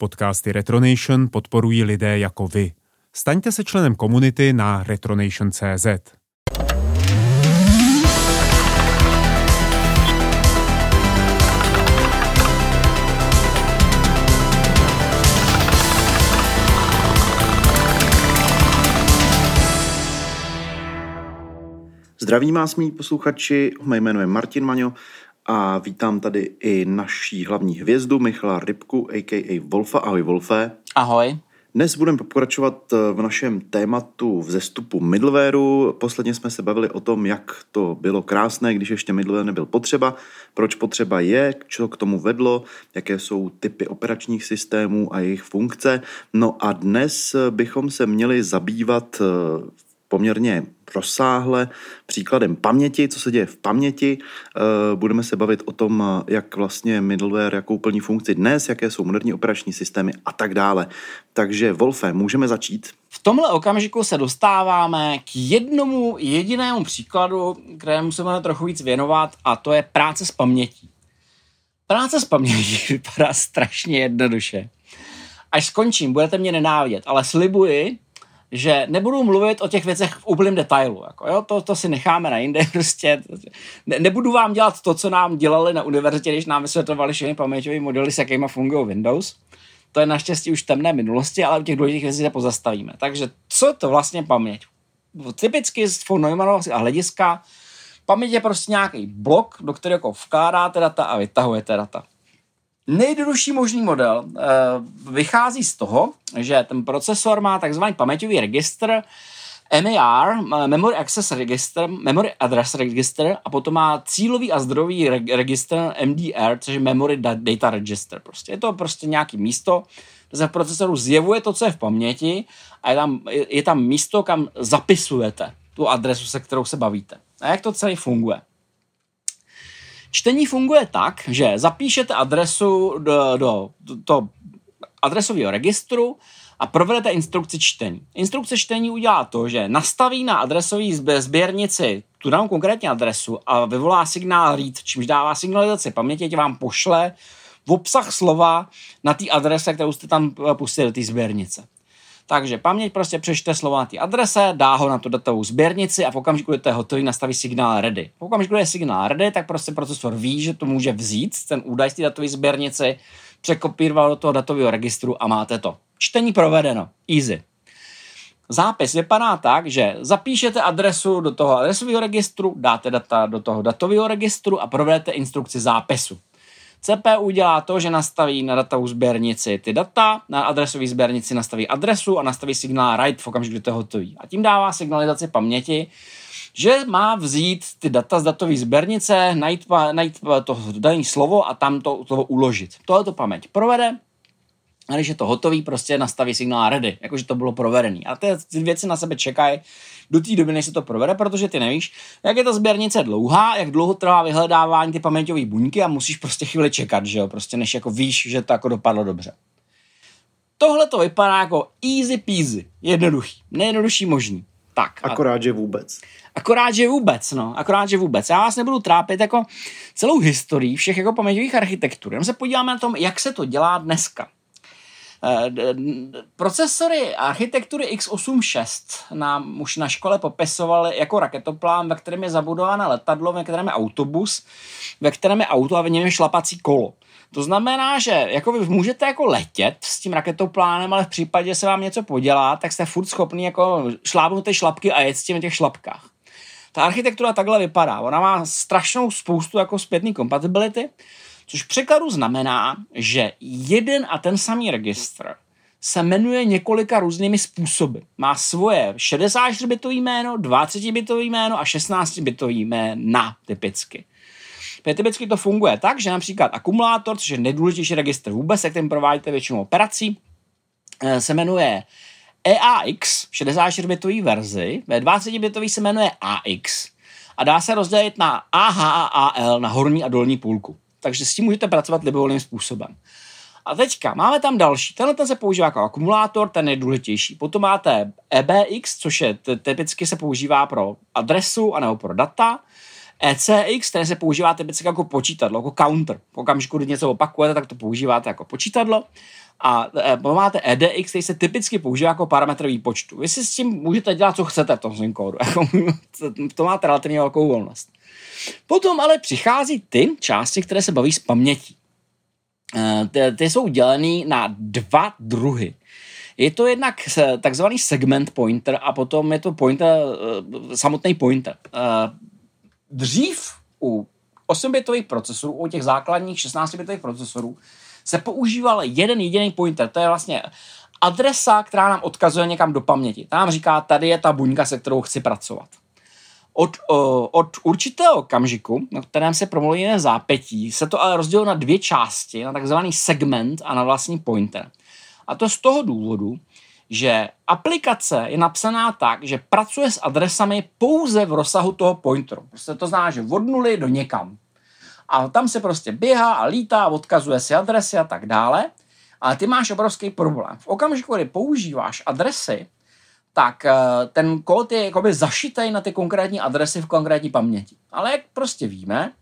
Podcasty Retronation podporují lidé jako vy. Staňte se členem komunity na retronation.cz. Zdravím vás, mý posluchači, mé jméno je Martin Maňo a vítám tady i naší hlavní hvězdu Michala Rybku, a.k.a. Wolfa. Ahoj Wolfe. Ahoj. Dnes budeme pokračovat v našem tématu vzestupu middlewareu. Posledně jsme se bavili o tom, jak to bylo krásné, když ještě middleware nebyl potřeba, proč potřeba je, co k tomu vedlo, jaké jsou typy operačních systémů a jejich funkce. No a dnes bychom se měli zabývat poměrně rozsáhle příkladem paměti, co se děje v paměti. Eh, budeme se bavit o tom, jak vlastně middleware, jakou plní funkci dnes, jaké jsou moderní operační systémy a tak dále. Takže Wolfe, můžeme začít? V tomhle okamžiku se dostáváme k jednomu jedinému příkladu, kterému se můžeme trochu víc věnovat a to je práce s pamětí. Práce s pamětí vypadá strašně jednoduše. Až skončím, budete mě nenávidět, ale slibuji, že nebudu mluvit o těch věcech v úplném detailu. Jako, jo, to, to si necháme na jinde. Prostě. Ne, nebudu vám dělat to, co nám dělali na univerzitě, když nám vysvětlovali všechny paměťové modely, s jakými fungují Windows. To je naštěstí už temné minulosti, ale u těch důležitých věcí se pozastavíme. Takže co to vlastně paměť? Typicky z von Neumannova hlediska paměť je prostě nějaký blok, do kterého jako vkládáte data a vytahujete data. Nejjednodušší možný model uh, vychází z toho, že ten procesor má takzvaný paměťový registr, MER, Memory Access Register, Memory Address Register a potom má cílový a zdrojový registr MDR, což je Memory Data Register. Prostě je to prostě nějaký místo, kde se v procesoru zjevuje to, co je v paměti a je tam, je, je tam místo, kam zapisujete tu adresu, se kterou se bavíte. A jak to celé funguje? Čtení funguje tak, že zapíšete adresu do, do, do, do adresového registru a provedete instrukci čtení. Instrukce čtení udělá to, že nastaví na adresové sběrnici tu danou konkrétní adresu a vyvolá signál read, čímž dává signalizaci paměti, vám pošle v obsah slova na té adrese, kterou jste tam pustili do té sběrnice. Takže paměť prostě přečte slovo na té adrese, dá ho na tu datovou sběrnici a v okamžiku, kdy to je hotový, nastaví signál ready. V okamžiku, kdy je signál ready, tak prostě procesor ví, že to může vzít, ten údaj z té datové sběrnici, překopírovat do toho datového registru a máte to. Čtení provedeno. Easy. Zápis vypadá tak, že zapíšete adresu do toho adresového registru, dáte data do toho datového registru a provedete instrukci zápisu. CPU dělá to, že nastaví na datovou sběrnici ty data, na adresové sběrnici nastaví adresu a nastaví signál write v okamžiku, kdy to je hotový. A tím dává signalizaci paměti, že má vzít ty data z datové sběrnice, najít, najít to dané slovo a tam to slovo uložit. Tohle to paměť provede, a když je to hotový, prostě nastaví signál ready, jakože to bylo provedený. A ty, ty věci na sebe čekají do té doby, než se to provede, protože ty nevíš, jak je ta sběrnice dlouhá, jak dlouho trvá vyhledávání ty paměťové buňky a musíš prostě chvíli čekat, že jo, prostě než jako víš, že to jako dopadlo dobře. Tohle to vypadá jako easy peasy, jednoduchý, nejjednodušší možný. Tak. Akorát, že vůbec. Akorát, že vůbec, no, akorát, že vůbec. Já vás nebudu trápit jako celou historii všech jako paměťových architektur. Jenom se podíváme na tom, jak se to dělá dneska. Eh, procesory architektury x86 nám už na škole popisovali jako raketoplán, ve kterém je zabudováno letadlo, ve kterém je autobus, ve kterém je auto a ve něm je šlapací kolo. To znamená, že jako vy můžete jako letět s tím raketoplánem, ale v případě, že se vám něco podělá, tak jste furt schopný jako šlápnout ty šlapky a jet s tím těch šlapkách. Ta architektura takhle vypadá. Ona má strašnou spoustu jako zpětný kompatibility, Což překladu znamená, že jeden a ten samý registr se jmenuje několika různými způsoby. Má svoje 64-bitové jméno, 20-bitové jméno a 16-bitové jména typicky. Typicky to funguje tak, že například akumulátor, což je nejdůležitější registr vůbec, se kterým provádíte většinou operací, eh, se jmenuje EAX v 64-bitové verzi, ve 20-bitové se jmenuje AX a dá se rozdělit na AH a AL, na horní a dolní půlku takže s tím můžete pracovat libovolným způsobem. A teďka máme tam další. Tenhle ten se používá jako akumulátor, ten je důležitější. Potom máte EBX, což je typicky se používá pro adresu anebo pro data. ECX, které se používá typicky jako počítadlo, jako counter. V okamžiku, kdy něco opakujete, tak to používáte jako počítadlo. A e, máte EDX, který se typicky používá jako parametr výpočtu. Vy si s tím můžete dělat, co chcete v tom svém kódu. Jako, to máte relativně velkou volnost. Potom ale přichází ty části, které se baví s pamětí. E, ty, ty jsou dělený na dva druhy. Je to jednak takzvaný segment pointer a potom je to pointer, e, samotný pointer. Dřív u 8-bitových procesorů, u těch základních 16-bitových procesorů, se používal jeden jediný pointer. To je vlastně adresa, která nám odkazuje někam do paměti. Ta nám říká, tady je ta buňka, se kterou chci pracovat. Od, od určitého okamžiku, na kterém se promluví jen zápětí, se to ale rozdělilo na dvě části, na takzvaný segment a na vlastní pointer. A to z toho důvodu, že aplikace je napsaná tak, že pracuje s adresami pouze v rozsahu toho pointeru. Prostě to znamená, že od nuly do někam. A tam se prostě běhá a lítá, odkazuje si adresy a tak dále. Ale ty máš obrovský problém. V okamžiku, kdy používáš adresy, tak eh, ten kód je jakoby zašitý na ty konkrétní adresy v konkrétní paměti. Ale jak prostě víme,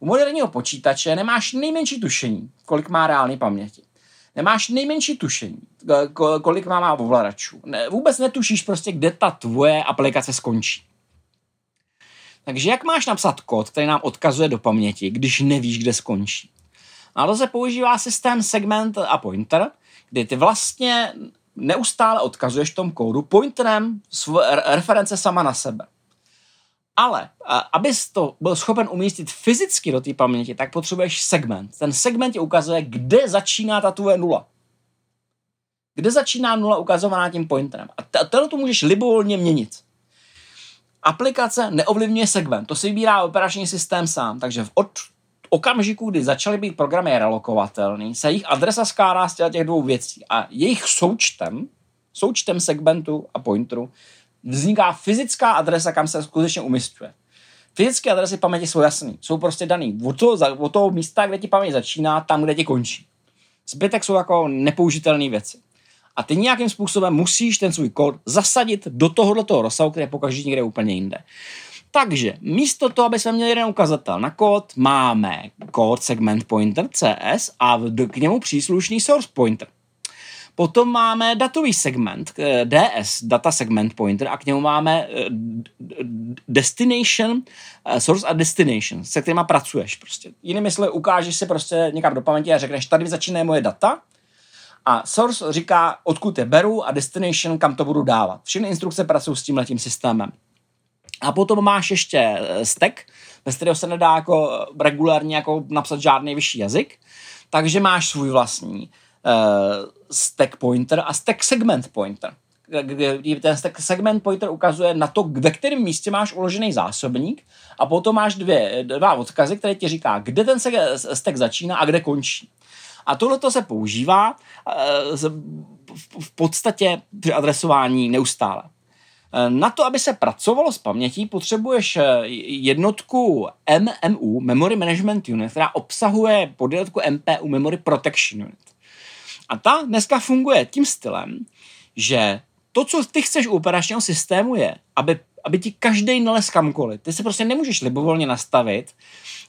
u moderního počítače nemáš nejmenší tušení, kolik má reálné paměti. Nemáš nejmenší tušení, eh, kolik má, má ovladačů. Vůbec netušíš prostě, kde ta tvoje aplikace skončí. Takže jak máš napsat kód, který nám odkazuje do paměti, když nevíš, kde skončí? A to se používá systém segment a pointer, kdy ty vlastně neustále odkazuješ tom kódu pointerem reference sama na sebe. Ale abys to byl schopen umístit fyzicky do té paměti, tak potřebuješ segment. Ten segment ti ukazuje, kde začíná ta tvoje nula. Kde začíná nula ukazovaná tím pointerem. A tohle to můžeš libovolně měnit. Aplikace neovlivňuje segment, to si vybírá operační systém sám, takže od okamžiku, kdy začaly být programy relokovatelné, se jejich adresa skládá z těch dvou věcí a jejich součtem, součtem segmentu a pointeru, vzniká fyzická adresa, kam se skutečně umistuje. Fyzické adresy paměti jsou jasné, jsou prostě daný od toho, od toho místa, kde ti paměť začíná, tam, kde ti končí. Zbytek jsou jako nepoužitelné věci a ty nějakým způsobem musíš ten svůj kód zasadit do tohoto rozsahu, který je pokaždé někde úplně jinde. Takže místo toho, aby jsme měli jeden ukazatel na kód, máme kód segment pointer CS a k němu příslušný source pointer. Potom máme datový segment, eh, DS, data segment pointer, a k němu máme eh, destination, eh, source a destination, se kterýma pracuješ prostě. Jinými slovy, ukážeš si prostě někam do paměti a řekneš, tady začíná moje data, a source říká, odkud je beru a destination, kam to budu dávat. Všechny instrukce pracují s tím letím systémem. A potom máš ještě eh, stack, bez kterého se nedá jako eh, regulárně jako napsat žádný vyšší jazyk. Takže máš svůj vlastní uh, stack pointer a stack segment pointer. Ten stack segment pointer ukazuje na to, ve kterém místě máš uložený zásobník a potom máš dvě, dva odkazy, které ti říká, kde ten stack začíná a kde končí. A tohle se používá eh, v podstatě při adresování neustále. Eh, na to, aby se pracovalo s pamětí, potřebuješ eh, jednotku MMU, Memory Management Unit, která obsahuje podjednotku MPU, Memory Protection Unit. A ta dneska funguje tím stylem, že to, co ty chceš u operačního systému je, aby, aby ti každý nalez kamkoliv. Ty se prostě nemůžeš libovolně nastavit,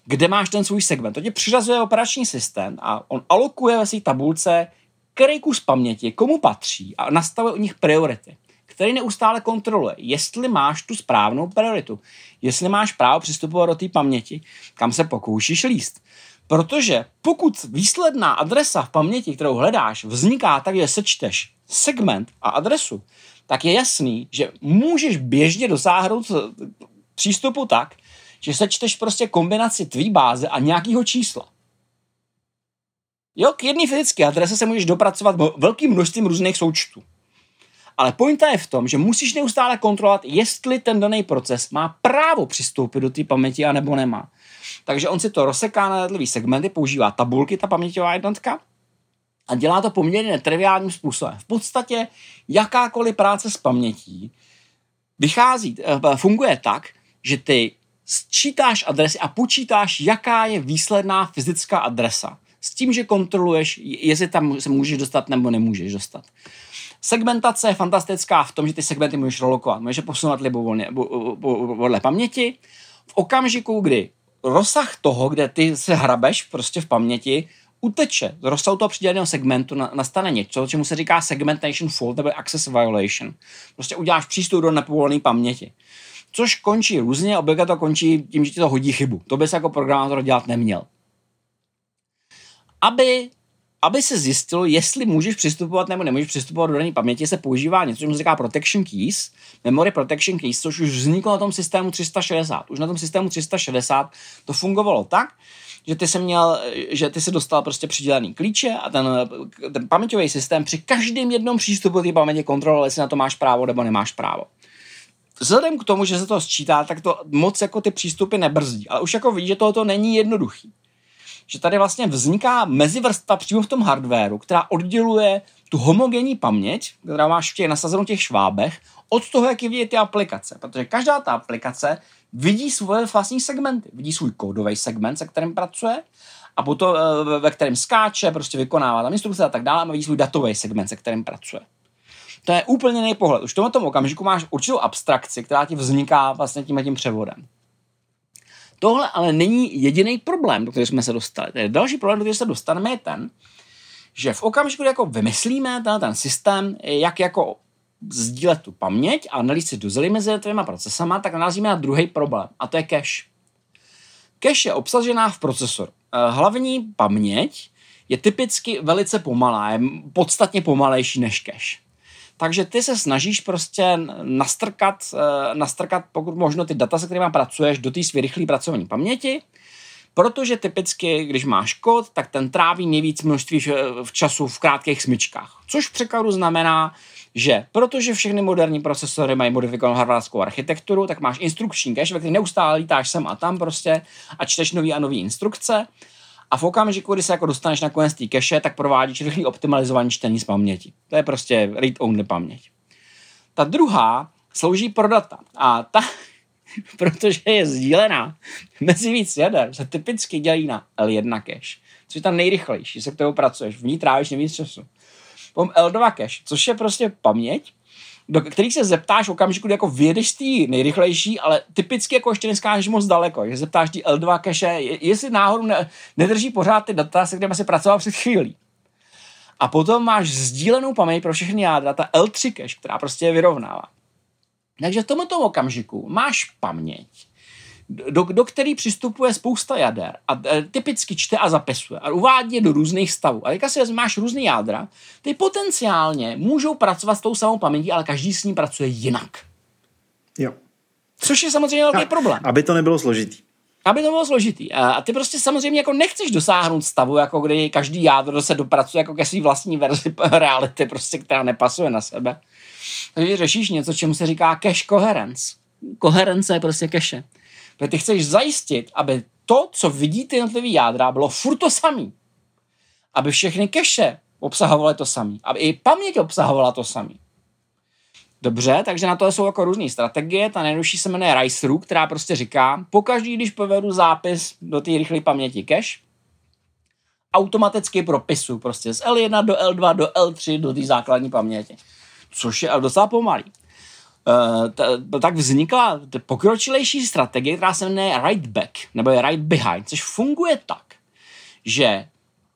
kde máš ten svůj segment. To tě přiřazuje operační systém a on alokuje ve své tabulce, který kus paměti, komu patří a nastavuje u nich priority, který neustále kontroluje, jestli máš tu správnou prioritu, jestli máš právo přistupovat do té paměti, kam se pokoušíš líst. Protože pokud výsledná adresa v paměti, kterou hledáš, vzniká tak, že sečteš segment a adresu, tak je jasný, že můžeš běžně dosáhnout přístupu tak, že sečteš prostě kombinaci tvý báze a nějakého čísla. Jo, k jedné fyzické adrese se můžeš dopracovat velkým množstvím různých součtů. Ale pointa je v tom, že musíš neustále kontrolovat, jestli ten daný proces má právo přistoupit do té paměti a nebo nemá. Takže on si to rozseká na jednotlivé segmenty, používá tabulky, ta paměťová jednotka, a dělá to poměrně netriviálním způsobem. V podstatě jakákoliv práce s pamětí vychází, eh, funguje tak, že ty sčítáš adresy a počítáš, jaká je výsledná fyzická adresa. S tím, že kontroluješ, jestli tam se můžeš dostat nebo nemůžeš dostat. Segmentace je fantastická v tom, že ty segmenty můžeš relokovat, můžeš posunovat libovolně podle paměti. v okamžiku, kdy rozsah toho, kde ty se hrabeš prostě v paměti, uteče z rozsahu toho přiděleného segmentu, nastane něco, čemu se říká segmentation fault nebo access violation. Prostě uděláš přístup do nepovolené paměti. Což končí různě, obvykle to končí tím, že ti to hodí chybu. To bys jako programátor dělat neměl. Aby aby se zjistilo, jestli můžeš přistupovat nebo nemůžeš přistupovat do dané paměti, se používá něco, co se říká protection keys, memory protection keys, což už vzniklo na tom systému 360. Už na tom systému 360 to fungovalo tak, že ty se měl, že ty se dostal prostě přidělený klíče a ten, ten paměťový systém při každém jednom přístupu té paměti kontroloval, jestli na to máš právo nebo nemáš právo. Vzhledem k tomu, že se to sčítá, tak to moc jako ty přístupy nebrzdí. Ale už jako vidíš, že tohoto není jednoduchý že tady vlastně vzniká mezivrstva přímo v tom hardwareu, která odděluje tu homogenní paměť, která v těch nasazenou těch švábech, od toho, jak je vidět ty aplikace. Protože každá ta aplikace vidí svoje vlastní segmenty. Vidí svůj kódový segment, se kterým pracuje, a potom, eh, ve kterém skáče, prostě vykonává tam instrukce a tak dále, a vidí svůj datový segment, se kterým pracuje. To je úplně jiný pohled. Už v tomto okamžiku máš určitou abstrakci, která ti vzniká vlastně tím tím převodem. Tohle ale není jediný problém, do kterého jsme se dostali. Tedy další problém, do kterého se dostaneme, je ten, že v okamžiku, kdy jako vymyslíme ten, ten systém, jak jako sdílet tu paměť a analýzit si dozely mezi těma procesama, tak narazíme na druhý problém, a to je cache. Cache je obsažená v procesoru. Eh, hlavní paměť je typicky velice pomalá, je podstatně pomalejší než cache. Takže ty se snažíš prostě nastrkat, eh, nastrkat pokud možno ty data, se kterými pracuješ, do té své rychlé pracovní paměti, protože typicky, když máš kód, tak ten tráví nejvíc množství v času v krátkých smyčkách. Což v překladu znamená, že protože všechny moderní procesory mají modifikovanou hardwarskou architekturu, tak máš instrukční cache, ve kterém neustále lítáš sem a tam prostě a čteš nový a nový instrukce a v okamžiku, kdy se jako dostaneš na konec té cache, tak provádíš rychlý optimalizovaný čtení z paměti. To je prostě read-only paměť. Ta druhá slouží pro data. A ta, protože je sdílená mezi víc jader, se typicky dělí na L1 cache, což je ta nejrychlejší, se kterou pracuješ. V ní trávíš nejvíc času. Potom L2 cache, což je prostě paměť, do kterých se zeptáš okamžiku, kdy jako vyjedeš ty nejrychlejší, ale typicky jako ještě neskážeš moc daleko, že zeptáš ty L2 cache, jestli náhodou ne, nedrží pořád ty data, se kterými se pracoval před chvílí. A potom máš sdílenou paměť pro všechny jádra, ta L3 cache, která prostě je vyrovnává. Takže v tomto okamžiku máš paměť, do, do který přistupuje spousta jader a e, typicky čte a zapisuje a uvádí je do různých stavů. A teďka si máš různý jádra, ty potenciálně můžou pracovat s tou samou pamětí, ale každý s ní pracuje jinak. Jo. Což je samozřejmě velký a, problém. Aby to nebylo složitý. Aby to bylo složitý. A ty prostě samozřejmě jako nechceš dosáhnout stavu, jako kdy každý jádro se dopracuje jako ke své vlastní verzi reality, prostě, která nepasuje na sebe. Takže řešíš něco, čemu se říká cache coherence. Koherence je prostě cache. Protože ty chceš zajistit, aby to, co vidí ty jednotlivé jádra, bylo furt to samý. Aby všechny keše obsahovaly to samý. Aby i paměť obsahovala to samý. Dobře, takže na to jsou jako různé strategie. Ta nejjednodušší se jmenuje Rice která prostě říká, pokaždý, když povedu zápis do té rychlé paměti cache, automaticky propisu prostě z L1 do L2 do L3 do té základní paměti. Což je docela pomalý. T- tak vznikla pokročilejší strategie, která se jmenuje right back, nebo je right behind, což funguje tak, že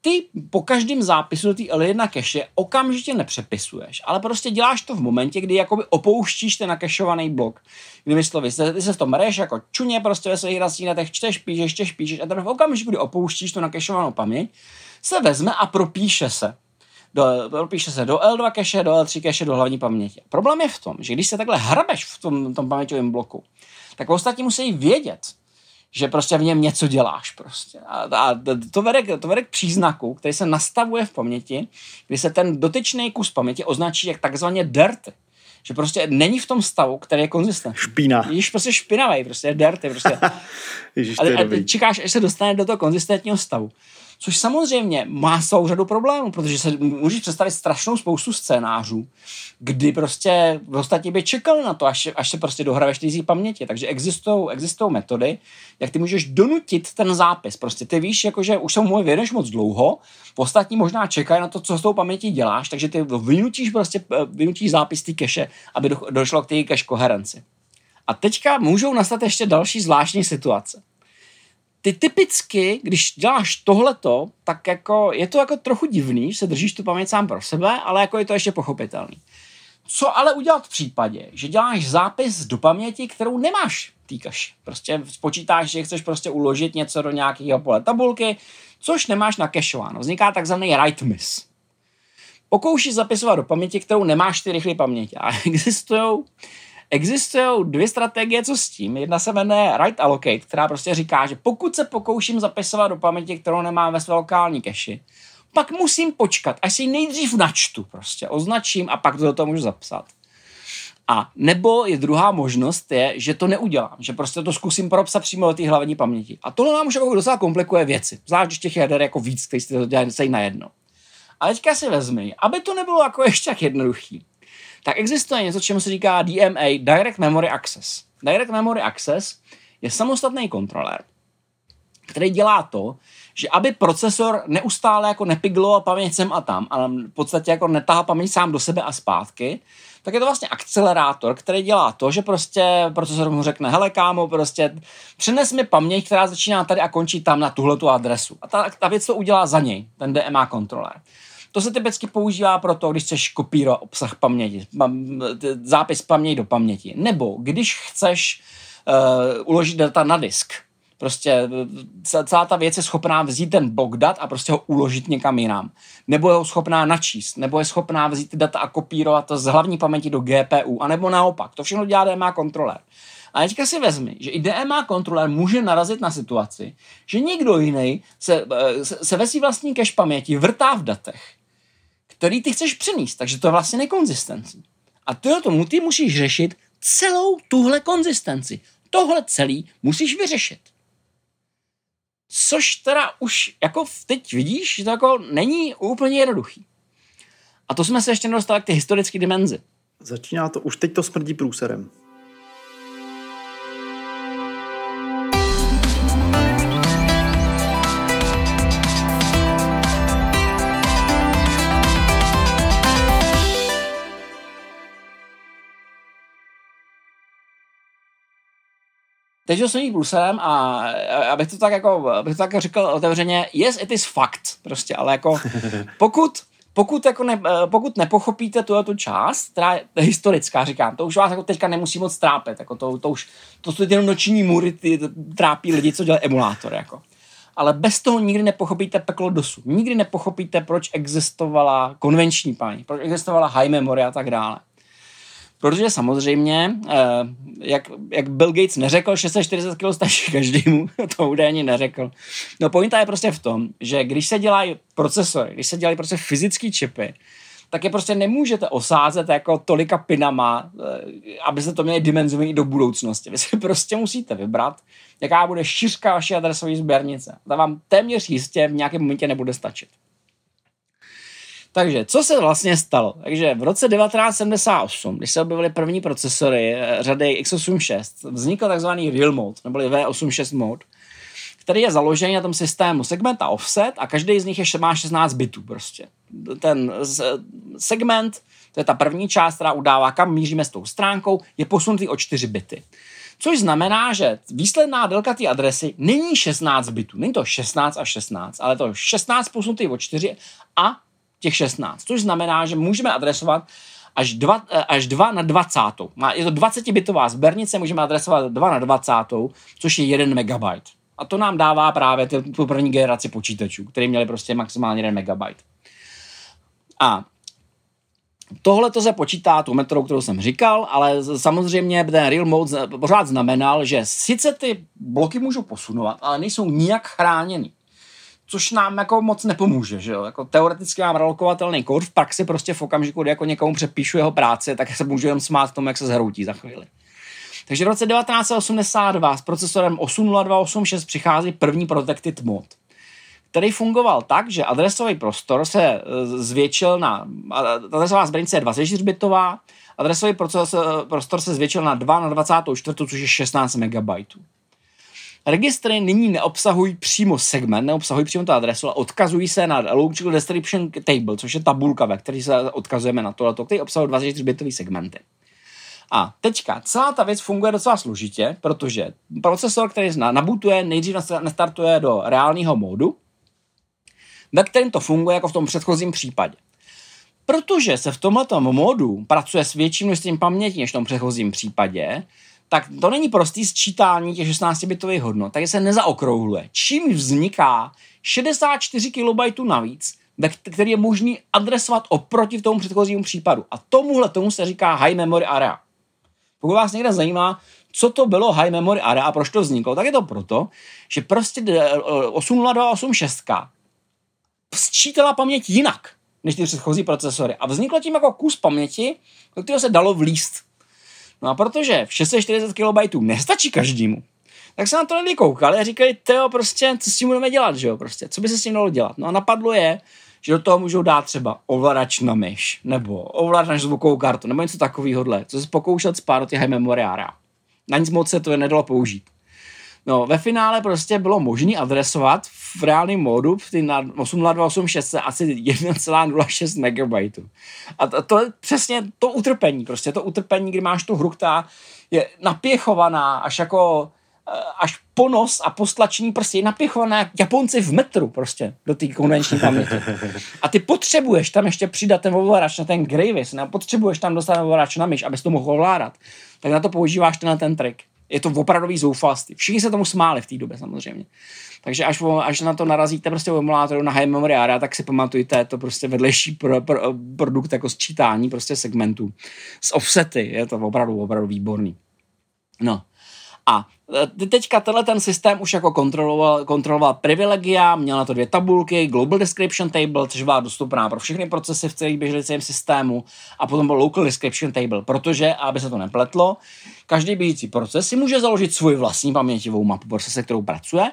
ty po každém zápisu do té L1 cache okamžitě nepřepisuješ, ale prostě děláš to v momentě, kdy jakoby opouštíš ten nakešovaný blok. Kdyby slovy, ty se v tom mereš jako čuně prostě ve svých rastínetech, čteš, píšeš, čteš, píšeš a teprve v okamžiku, kdy opouštíš tu nakešovanou paměť, se vezme a propíše se do, propíše se do L2 cache, do L3 cache, do hlavní paměti. Problém je v tom, že když se takhle hrabeš v tom, tom paměťovém bloku, tak ostatní musí vědět, že prostě v něm něco děláš prostě. A, a to, vede, to vede k příznaku, který se nastavuje v paměti, kdy se ten dotyčný kus paměti označí jak takzvaně dirty. Že prostě není v tom stavu, který je konzistentní. Špína. Ježíš prostě špinavý, prostě je dirty. Prostě. Ježíš, to je a, a čekáš, až se dostane do toho konzistentního stavu. Což samozřejmě má svou řadu problémů, protože se můžeš představit strašnou spoustu scénářů, kdy prostě v ostatní by čekali na to, až, až se prostě dohraješ ty paměti. Takže existují, metody, jak ty můžeš donutit ten zápis. Prostě ty víš, jakože už se mu věnuješ moc dlouho, ostatní možná čekají na to, co s tou pamětí děláš, takže ty vynutíš prostě vynutíš zápis té keše, aby do, došlo k té cache koherenci. A teďka můžou nastat ještě další zvláštní situace. Ty typicky, když děláš tohleto, tak jako je to jako trochu divný, že se držíš tu paměť sám pro sebe, ale jako je to ještě pochopitelný. Co ale udělat v případě, že děláš zápis do paměti, kterou nemáš týkaš. Prostě spočítáš, že chceš prostě uložit něco do nějakého pole tabulky, což nemáš nakešováno. Vzniká takzvaný write miss. Pokoušíš zapisovat do paměti, kterou nemáš ty rychlé paměti. A existují Existují dvě strategie, co s tím. Jedna se jmenuje Write Allocate, která prostě říká, že pokud se pokouším zapisovat do paměti, kterou nemám ve své lokální keši, pak musím počkat, až si ji nejdřív načtu, prostě označím a pak to do toho můžu zapsat. A nebo je druhá možnost, je, že to neudělám, že prostě to zkusím propsat přímo do té hlavní paměti. A tohle nám už jako docela komplikuje věci, zvlášť když těch jader jako víc, který si to dělají na jedno. A teďka si vezmi, aby to nebylo jako ještě tak jednoduchý, tak existuje něco, čemu se říká DMA, Direct Memory Access. Direct Memory Access je samostatný kontroler, který dělá to, že aby procesor neustále jako nepigloval paměť sem a tam, ale v podstatě jako netahal paměť sám do sebe a zpátky, tak je to vlastně akcelerátor, který dělá to, že prostě procesor mu řekne, hele kámo, prostě přenes mi paměť, která začíná tady a končí tam na tuhle tu adresu. A ta, ta věc to udělá za něj, ten DMA kontroler. To se typicky používá pro to, když chceš kopírovat obsah paměti, zápis paměti do paměti. Nebo když chceš uh, uložit data na disk, Prostě e, celá ta věc je schopná vzít ten blok dat a prostě ho uložit někam jinam. Nebo je ho schopná načíst, nebo je schopná vzít data a kopírovat to z hlavní paměti do GPU, anebo naopak. To všechno dělá DMA kontroler. A teďka si vezmi, že i DMA kontroler může narazit na situaci, že někdo jiný se, e, se, se ve svý vlastní cache paměti vrtá v datech, který ty chceš přenést, takže to je vlastně nekonzistenci. A to tomu ty musíš řešit celou tuhle konzistenci. Tohle celý musíš vyřešit. Což teda už jako teď vidíš, že to jako není úplně jednoduchý. A to jsme se ještě nedostali k té historické dimenzi. Začíná to, už teď to smrdí průserem. Teď jsem jít Bruselem a abych to tak jako, abych to tak řekl otevřeně, yes, it is fact, prostě, ale jako pokud, pokud, jako ne, pokud nepochopíte tuhle tu část, která je historická, říkám, to už vás jako teďka nemusí moc trápit, jako to, to už, to jsou jenom noční můry, ty, trápí lidi, co dělají emulátor, jako. Ale bez toho nikdy nepochopíte peklo dosu. Nikdy nepochopíte, proč existovala konvenční paměť, proč existovala high memory a tak dále. Protože samozřejmě, eh, jak, jak Bill Gates neřekl, 640 kg stačí každému, to údajně neřekl. No pointa je prostě v tom, že když se dělají procesory, když se dělají prostě fyzické čipy, tak je prostě nemůžete osázet jako tolika pinama, eh, aby se to měli dimenzovat i do budoucnosti. Vy si prostě musíte vybrat, jaká bude šířka vaší adresové sběrnice. Ta vám téměř jistě v nějakém momentě nebude stačit. Takže, co se vlastně stalo? Takže v roce 1978, když se objevily první procesory eh, řady x86, vznikl takzvaný real mode, neboli V86 mode, který je založený na tom systému segment a offset a každý z nich je, má 16 bitů prostě. Ten segment, to je ta první část, která udává, kam míříme s tou stránkou, je posunutý o 4 bity. Což znamená, že výsledná délka té adresy není 16 bitů. Není to 16 a 16, ale to 16 posunutý o 4 a těch 16, což znamená, že můžeme adresovat až 2, eh, až 2 na 20. Je to 20-bitová sběrnice, můžeme adresovat 2 na 20, což je 1 megabyte. A to nám dává právě tu první generaci počítačů, které měly prostě maximálně 1 megabyte. A Tohle to se počítá tu metrou, kterou jsem říkal, ale samozřejmě ten real mode pořád znamenal, že sice ty bloky můžou posunovat, ale nejsou nijak chráněny což nám jako moc nepomůže, že jo? Jako teoreticky mám relokovatelný kód, v praxi prostě v okamžiku, kdy jako někomu přepíšu jeho práci, tak se můžu jenom smát tomu, jak se zhroutí za chvíli. Takže v roce 1982 s procesorem 80286 přichází první Protected mod, který fungoval tak, že adresový prostor se e, zvětšil na, adresová zbranice je 24-bitová, adresový prostor se zvětšil na 2 na 24, což je 16 MB. Registry nyní neobsahují přímo segment, neobsahují přímo tu adresu, ale odkazují se na Logical Description Table, což je tabulka, ve které se odkazujeme na tohle, který obsahuje 24 bitové segmenty. A teďka celá ta věc funguje docela složitě, protože procesor, který nabutuje, nejdřív nastartuje do reálného módu, ve kterém to funguje jako v tom předchozím případě. Protože se v tomto módu pracuje s větším množstvím paměti než v tom předchozím případě, tak to není prostý sčítání těch 16-bitových hodnot, takže se nezaokrouhluje. Čím vzniká 64 KB navíc, který je možný adresovat oproti tomu předchozímu případu. A tomuhle tomu se říká high memory area. Pokud vás někde zajímá, co to bylo high memory area a proč to vzniklo, tak je to proto, že prostě 80286 sčítala paměť jinak než ty předchozí procesory. A vzniklo tím jako kus paměti, do kterého se dalo vlíst. No a protože v 640 KB nestačí každému, tak se na to lidi koukali a říkali, Teo, prostě, co s tím budeme dělat, že jo, prostě, co by se s tím dalo dělat. No a napadlo je, že do toho můžou dát třeba ovladač na myš, nebo ovladač na zvukovou kartu, nebo něco takového, co se pokoušet spát do těch memoriára. Na nic moc se to nedalo použít. No, ve finále prostě bylo možné adresovat v reálném módu v na 80286 asi 1,06 MB. A to, to, je přesně to utrpení, prostě to utrpení, kdy máš tu hru, která je napěchovaná až jako eh, až ponos a postlačení prostě je napěchovaná jak Japonci v metru prostě do té konvenční paměti. A ty potřebuješ tam ještě přidat ten ovladač na ten Gravis, nebo potřebuješ tam dostat ovladač na myš, abys to mohl ovládat. Tak na to používáš ten, ten trik je to opravdový zoufalství. Všichni se tomu smáli v té době samozřejmě. Takže až, až na to narazíte prostě v emulátoru na high memory area, tak si pamatujte, je to prostě vedlejší pro, pro, produkt jako sčítání prostě segmentů. Z offsety je to opravdu, opravdu výborný. No. A e, teďka tenhle ten systém už jako kontroloval, kontroloval privilegia, měl na to dvě tabulky, Global Description Table, což byla dostupná pro všechny procesy v celých běželicím systému a potom byl Local Description Table, protože, aby se to nepletlo, každý běžící proces si může založit svůj vlastní paměťovou mapu, prostě se kterou pracuje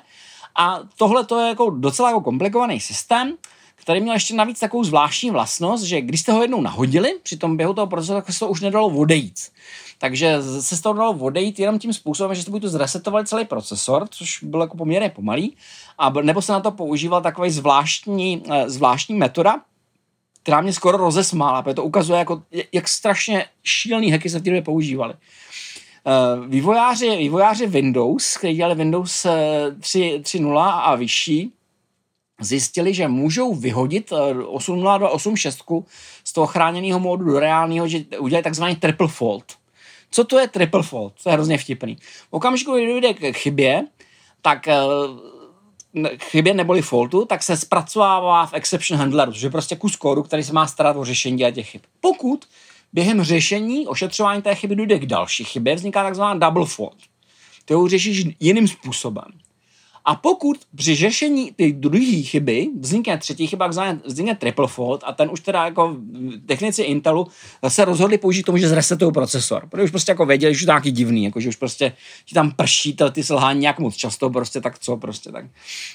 a tohle to je jako docela jako komplikovaný systém, který měl ještě navíc takovou zvláštní vlastnost, že když jste ho jednou nahodili při tom běhu toho procesu, tak se to už nedalo odejít. Takže se z toho dalo odejít jenom tím způsobem, že jste buď to zresetovali celý procesor, což bylo jako poměrně pomalý, a nebo se na to používal takový zvláštní, eh, zvláštní metoda, která mě skoro rozesmála, protože to ukazuje, jako, jak strašně šílený hacky se v té době používaly. Eh, vývojáři, vývojáři Windows, kteří dělali Windows 3.0 eh, a vyšší, zjistili, že můžou vyhodit 8.0 z toho chráněného módu do reálného, že udělají takzvaný triple fault. Co to je triple fault? To je hrozně vtipný. V okamžiku, kdy dojde k chybě, tak eh, chybě neboli faultu, tak se zpracovává v exception handleru, což je prostě kus kódu, který se má starat o řešení těch chyb. Pokud během řešení, ošetřování té chyby dojde k další chybě, vzniká takzvaná double fault. Ty ho řešíš jiným způsobem. A pokud při řešení ty druhé chyby vznikne třetí chyba, vznikne triple fault a ten už teda jako technici Intelu se rozhodli použít tomu, že zresetují procesor. Protože už prostě jako věděli, že to je nějaký divný, jako že už prostě ti tam prší to, ty selhání nějak moc často, prostě tak co, prostě tak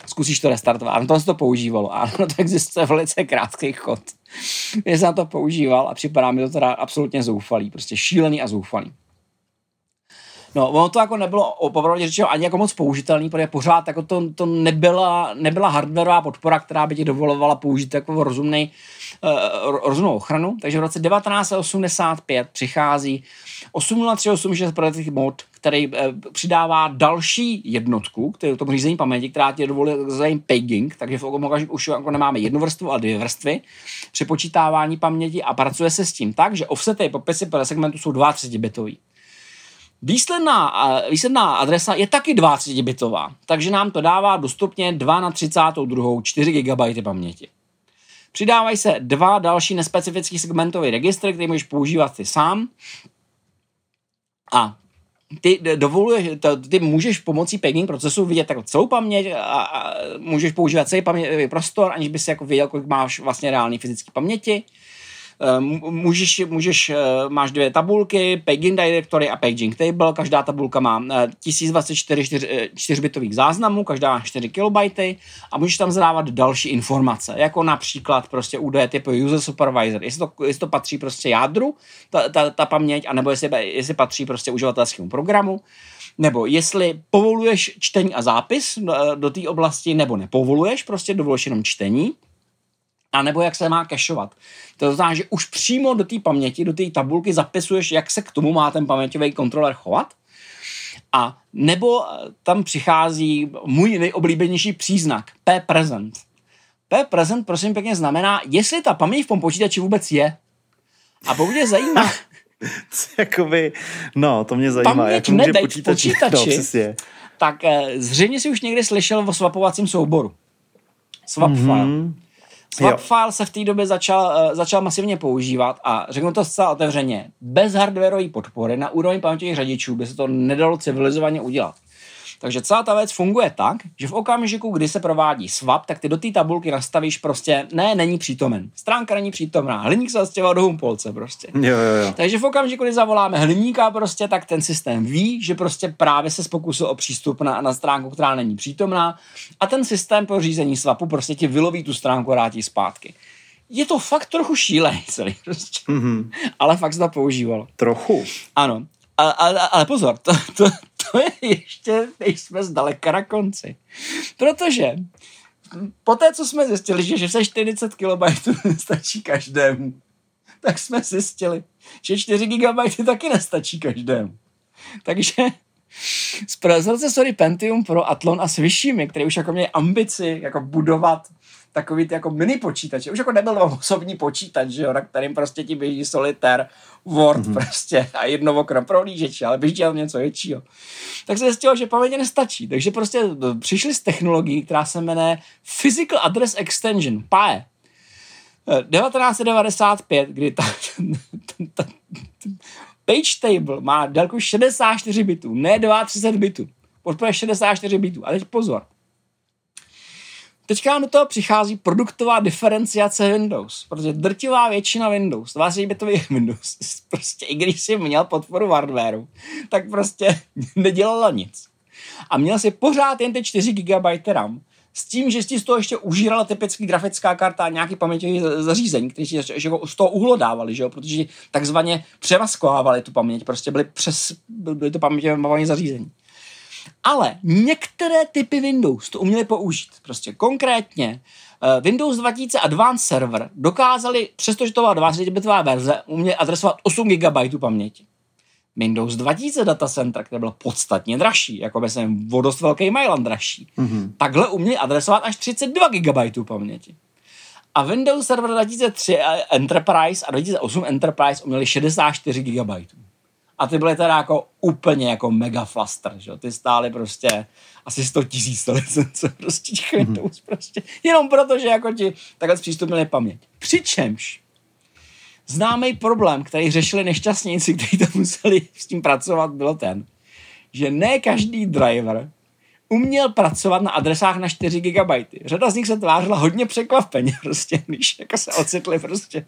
zkusíš to restartovat. A na to se to používalo. A to existuje velice krátký chod. Já jsem na to používal a připadá mi to teda absolutně zoufalý, prostě šílený a zoufalý. No, ono to jako nebylo opravdu řečeno ani jako moc použitelný, protože pořád jako to, to nebyla, nebyla hardwareová podpora, která by ti dovolovala použít jako rozumný, uh, rozumnou ochranu. Takže v roce 1985 přichází 80386 Protective Mode, který uh, přidává další jednotku, který tomu řízení paměti, která ti dovolí zajím paging, takže v okamžiku už jako nemáme jednu vrstvu, ale dvě vrstvy, přepočítávání paměti a pracuje se s tím tak, že offsety popisy pro segmentu jsou 32 bitový. Výsledná, výsledná adresa je taky 20-bitová, takže nám to dává dostupně 2 na 32 4 GB paměti. Přidávají se dva další nespecifický segmentový registry, který můžeš používat ty sám. A ty dovoluješ, ty můžeš pomocí pegging procesu vidět jako celou paměť a, a můžeš používat celý paměťový prostor, aniž bys jako věděl, kolik máš vlastně reální fyzické paměti. Eh, můžeš, můžeš, eh, máš dvě tabulky, paging directory a paging table, každá tabulka má 1024 4, bitových záznamů, každá má 4 KB a můžeš tam zadávat další informace, jako například prostě údaje typu user supervisor, jestli to, jestli to patří prostě jádru, ta, ta, ta paměť, anebo jestli, jestli patří prostě uživatelskému programu, nebo jestli povoluješ čtení a zápis do, do té oblasti, nebo nepovoluješ, prostě dovoluješ jenom čtení, A nebo jak se má kešovat. To znamená, že už přímo do té paměti, do té tabulky zapisuješ, jak se k tomu má ten paměťový kontroler chovat. A nebo tam přichází můj nejoblíbenější příznak, P present. P present prosím pěkně znamená, jestli ta paměť v tom počítači vůbec je. A pokud je zajímá, Jakoby, no, to mě zajímá. Paměť jak může počítač, počítači. No, přesně. tak eh, zřejmě si už někdy slyšel o swapovacím souboru. Swap mm-hmm. file. Swap Jo. file se v té době začal, eh, začal masivně používat a řeknu to zcela otevřeně, bez hardwareové podpory na úroveň paměťových řadičů by se to nedalo civilizovaně udělat. Takže celá ta věc funguje tak, že v okamžiku, kdy se provádí swap, tak ty do té tabulky nastavíš prostě, ne, není přítomen. Stránka není přítomná. Hliník se zastěhoval do humpolce prostě. Jo, jo, jo. Takže v okamžiku, kdy zavoláme hliníka prostě, tak ten systém ví, že prostě právě se pokusil o přístup na, na stránku, která není přítomná a ten systém pro řízení swapu prostě ti vyloví tu stránku a vrátí zpátky. Je to fakt trochu šílený celý prostě. Mm-hmm. Ale fakt se to používalo. Trochu. Ano. Ale, ale, ale pozor, to, to, to je ještě, nejsme zdaleka na konci. Protože po té, co jsme zjistili, že 640 KB stačí každému, tak jsme zjistili, že 4 GB taky nestačí každému. Takže z procesory Pentium Pro Athlon a s vyššími, které už jako měli ambici jako budovat takový ty jako mini počítače. Už jako nebyl osobní počítač, že jo, na kterým prostě ti běží solitér, Word mm-hmm. prostě a jedno okno prohlížeče, ale běží tam něco většího. Tak se zjistilo, že paměť nestačí. Takže prostě přišli s technologií, která se jmenuje Physical Address Extension, PAE. 1995, kdy ta, ta, ta, page table má délku 64 bitů, ne 32 bitů. Podporuje 64 bitů. Ale teď pozor. Teďka do toho přichází produktová diferenciace Windows, protože drtivá většina Windows, 20-bitových Windows, prostě i když si měl podporu hardwareu, tak prostě nedělala nic. A měl si pořád jen ty 4 GB RAM, s tím, že si z toho ještě užírala typicky grafická karta a nějaký paměťový zařízení, které si ho z toho uhlodávali, že jo, protože takzvaně přemaskovávali tu paměť, prostě byly, přes, byly to paměťové zařízení. Ale některé typy Windows to uměly použít. Prostě konkrétně uh, Windows 2000 Advanced Server dokázali, přestože to byla 20-bitová verze, uměli adresovat 8 GB paměti. Windows 2000 Data Center, které bylo podstatně dražší, jako by jsem o dost velký Mailand dražší, mm-hmm. takhle uměli adresovat až 32 GB paměti. A Windows Server 2003 Enterprise a 2008 Enterprise uměli 64 GB. A ty byly teda jako úplně jako mega flaster, že jo? Ty stály prostě asi 100 tisíc licence prostě těch Windows mm-hmm. prostě. Jenom proto, že jako ti takhle zpřístupnili paměť. Přičemž známý problém, který řešili nešťastníci, kteří to museli s tím pracovat, bylo ten, že ne každý driver uměl pracovat na adresách na 4 GB. Řada z nich se tvářila hodně překvapeně, prostě, když jako se ocitli prostě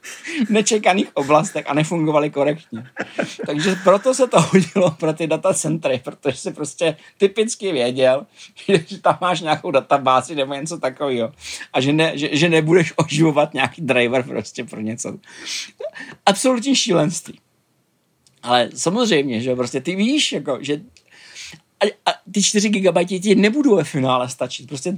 v nečekaných oblastech a nefungovali korektně. Takže proto se to hodilo pro ty datacentry, protože si prostě typicky věděl, že tam máš nějakou databázi nebo něco takového a že, ne, že, že nebudeš oživovat nějaký driver prostě pro něco. Absolutní šílenství. Ale samozřejmě, že prostě ty víš, jako, že a, ty 4 GB ti nebudou ve finále stačit. Prostě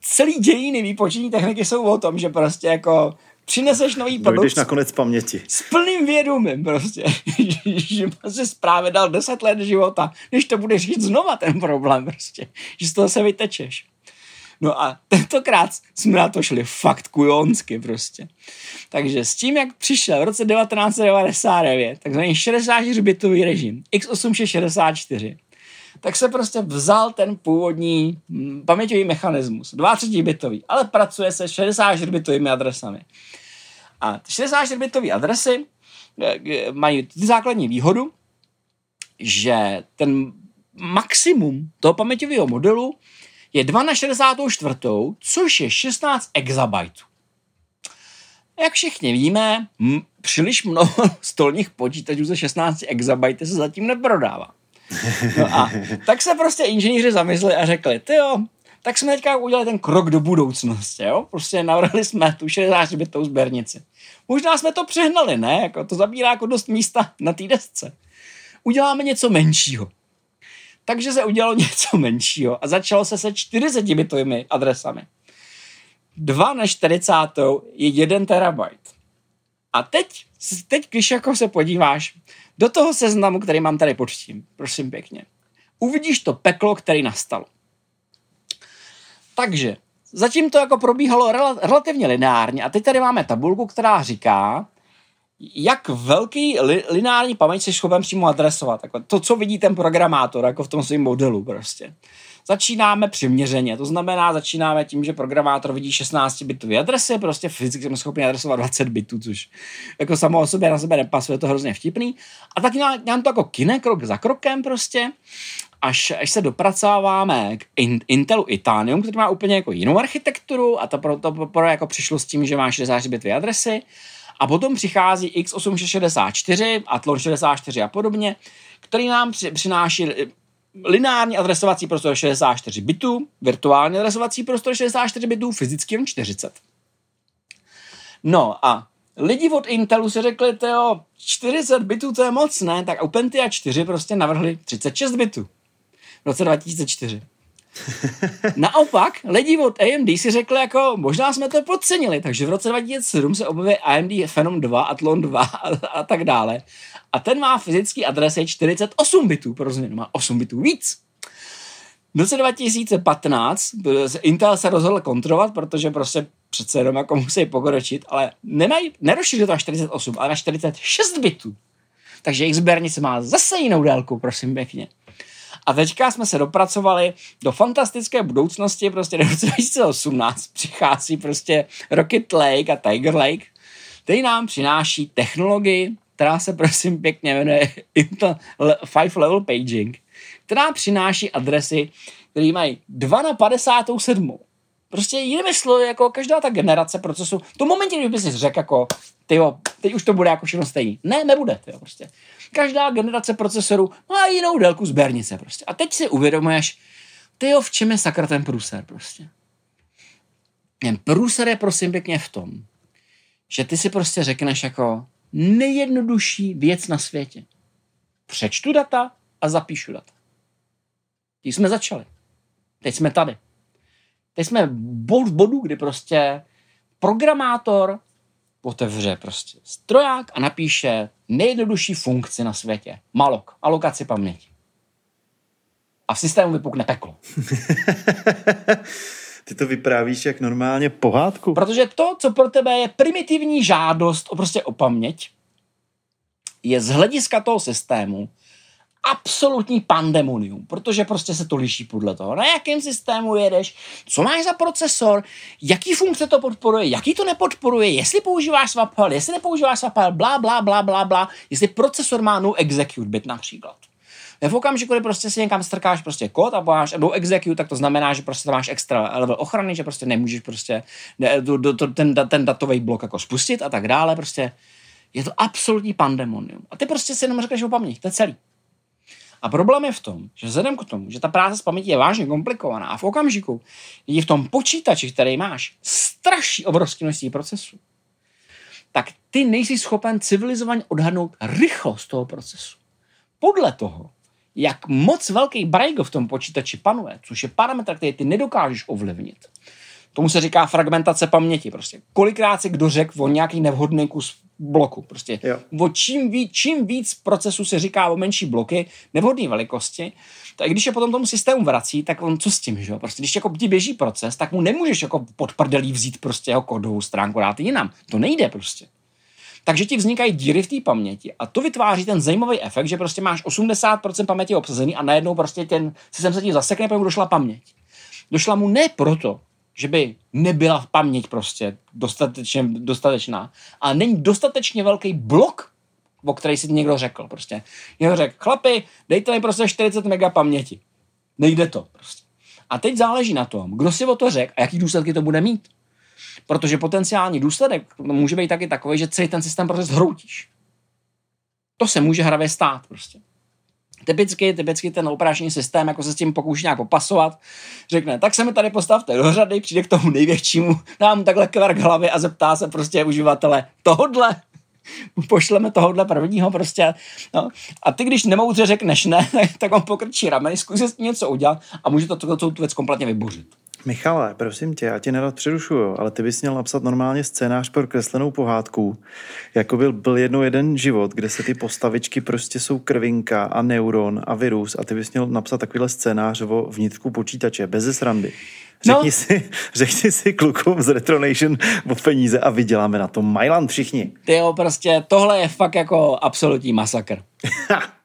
celý dějiny výpočetní techniky jsou o tom, že prostě jako přineseš nový produkt. Dojdeš na konec paměti. S plným vědomím prostě, že si právě dal 10 let života, když to budeš říct znova ten problém prostě, že z toho se vytečeš. No a tentokrát jsme na to šli fakt kujonsky prostě. Takže s tím, jak přišel v roce 1999 takzvaný 64-bitový režim x8664, tak se prostě vzal ten původní hm, paměťový mechanismus, 32-bitový, ale pracuje se 64-bitovými adresami. A 64-bitové adresy eh, mají ty základní výhodu, že ten maximum toho paměťového modelu je 2 na 64, což je 16 exabajtů. Jak všichni víme, m- příliš mnoho stolních počítačů ze 16 exabajty se zatím neprodává. No a tak se prostě inženýři zamysleli a řekli, ty jo, tak jsme teďka udělali ten krok do budoucnosti, jo? Prostě navrhli jsme tu 60 bitovou sběrnici. Možná jsme to přehnali, ne? Jako to zabírá jako dost místa na té desce. Uděláme něco menšího. Takže se udělalo něco menšího a začalo se se 40 bitovými adresami. 2 na 40 je 1 terabajt. A teď, teď, když jako se podíváš do toho seznamu, který mám tady pod tím, prosím pěkně, uvidíš to peklo, který nastalo. Takže zatím to jako probíhalo rel- relativně lineárně a teď tady máme tabulku, která říká, jak velký li, lineární paměť jsi schopen přímo adresovat. Jako to, co vidí ten programátor jako v tom svém modelu prostě. Začínáme přiměřeně, to znamená, začínáme tím, že programátor vidí 16 bitové adresy, prostě fyzicky jsme schopni adresovat 20 bitů, což jako samo o sobě na sebe nepasuje, to hrozně vtipný. A tak nám to jako kine krok za krokem prostě až, až se dopracováváme k Intelu Itanium, který má úplně jako jinou architekturu a to proto pro, pro, jako přišlo s tím, že má 64 bitové adresy a potom přichází x8664, Athlon 64 a podobně, který nám při, přináší lineární adresovací prostor 64 bitů, virtuální adresovací prostor 64 bitů, fyzicky jen 40. No a lidi od Intelu si řekli, jo, 40 bitů to je moc, ne? Tak OpenTIA 4 prostě navrhli 36 bitů v roce 2004. Naopak, lidi od AMD si řekli jako, možná jsme to podcenili, takže v roce 2007 se objevuje AMD Phenom 2, Athlon 2 a, a tak dále. A ten má fyzický adresy 48 bitů, pro změnu, má 8 bitů víc. V roce 2015 Intel se rozhodl kontrolovat, protože prostě přece jenom jako musí pokročit, ale nerozšířil to na 48, ale na 46 bitů. Takže jejich sběrnice má zase jinou délku, prosím pěkně. A teďka jsme se dopracovali do fantastické budoucnosti, prostě do roce 2018 přichází prostě Rocket Lake a Tiger Lake, který nám přináší technologii, která se prosím pěkně jmenuje Intel Five Level Paging, která přináší adresy, které mají 2 na 57. Prostě jinými slovy, jako každá ta generace procesu, to momentě, kdyby si řekl jako, tyjo, teď už to bude jako všechno stejný. Ne, nebude, tyjo, prostě. Každá generace procesorů má jinou délku sběrnice prostě. A teď si uvědomuješ, tyjo, v čem je sakra ten průser prostě. Ten průser je prosím pěkně v tom, že ty si prostě řekneš jako nejjednodušší věc na světě. Přečtu data a zapíšu data. Když jsme začali. Teď jsme tady. Teď jsme bod v bodu, kdy prostě programátor otevře prostě stroják a napíše nejjednodušší funkci na světě. Malok, alokaci paměti. A v systému vypukne peklo. Ty to vyprávíš jak normálně pohádku. Protože to, co pro tebe je primitivní žádost o prostě o paměť, je z hlediska toho systému absolutní pandemonium, protože prostě se to liší podle toho, na jakém systému jedeš, co máš za procesor, jaký funkce to podporuje, jaký to nepodporuje, jestli používáš swapal, jestli nepoužíváš swapal, blá, blá, blá, blá, blá, jestli procesor má no execute bit například. V okamžiku, kdy prostě si někam strkáš prostě kód a máš no execute, tak to znamená, že prostě tam máš extra level ochrany, že prostě nemůžeš prostě ne, ten, ten datový blok jako spustit a tak dále, prostě je to absolutní pandemonium. A ty prostě si jenom řekneš o paměť, to je celý. A problém je v tom, že vzhledem k tomu, že ta práce s pamětí je vážně komplikovaná a v okamžiku, kdy v tom počítači, který máš, straší obrovské množství procesů, tak ty nejsi schopen civilizovaně odhadnout rychlost toho procesu. Podle toho, jak moc velký brajgo v tom počítači panuje, což je parametr, který ty nedokážeš ovlivnit, Tomu se říká fragmentace paměti. Prostě. Kolikrát si kdo řekl o nějaký nevhodný kus bloku. Prostě. Jo. O čím, víc, čím víc procesu se říká o menší bloky, nevhodné velikosti, tak když je potom tomu systému vrací, tak on co s tím, že Prostě když jako ti běží proces, tak mu nemůžeš jako pod prdelí vzít prostě jeho kodovou stránku dát jinam. To nejde prostě. Takže ti vznikají díry v té paměti a to vytváří ten zajímavý efekt, že prostě máš 80% paměti obsazený a najednou prostě ten systém se ti zasekne, protože mu došla paměť. Došla mu ne proto, že by nebyla v paměť prostě dostatečně, dostatečná, ale není dostatečně velký blok, o který si někdo řekl prostě. Někdo řekl, chlapi, dejte mi prostě 40 mega paměti. Nejde to prostě. A teď záleží na tom, kdo si o to řekl a jaký důsledky to bude mít. Protože potenciální důsledek může být taky takový, že celý ten systém prostě zhroutíš. To se může hravě stát prostě. Typicky, typicky ten operační systém jako se s tím pokouší nějak popasovat. Řekne, tak se mi tady postavte do řady, přijde k tomu největšímu, dá mu takhle kvark hlavy a zeptá se prostě uživatele tohodle, pošleme tohohle prvního prostě. No. A ty, když nemoudře řekneš ne, tak on pokrčí rameny, zkusí s tím něco udělat a může to tu věc kompletně vybořit. Michale, prosím tě, já tě nerad přerušuju, ale ty bys měl napsat normálně scénář pro kreslenou pohádku, jako byl, byl jednou jeden život, kde se ty postavičky prostě jsou krvinka a neuron a virus a ty bys měl napsat takovýhle scénář o vnitřku počítače, bez srandy. Řekni, no. si, řekni si klukům z Retronation o peníze a vyděláme na tom Mailand všichni. Ty jo, prostě tohle je fakt jako absolutní masakr.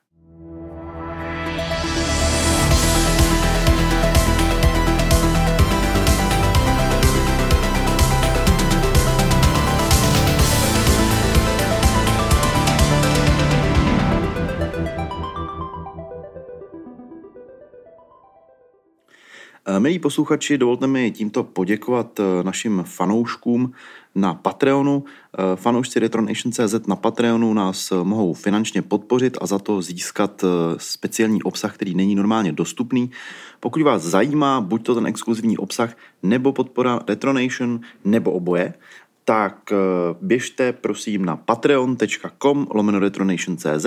milí posluchači, dovolte mi tímto poděkovat eh, našim fanouškům na Patreonu. Eh, fanoušci Retronation.cz na Patreonu nás mohou finančně podpořit a za to získat speciální obsah, který není normálně dostupný. Pokud vás zajímá buď to ten exkluzivní obsah, nebo podpora Retronation, nebo oboje, tak běžte prosím na patreon.com lomeno retronation.cz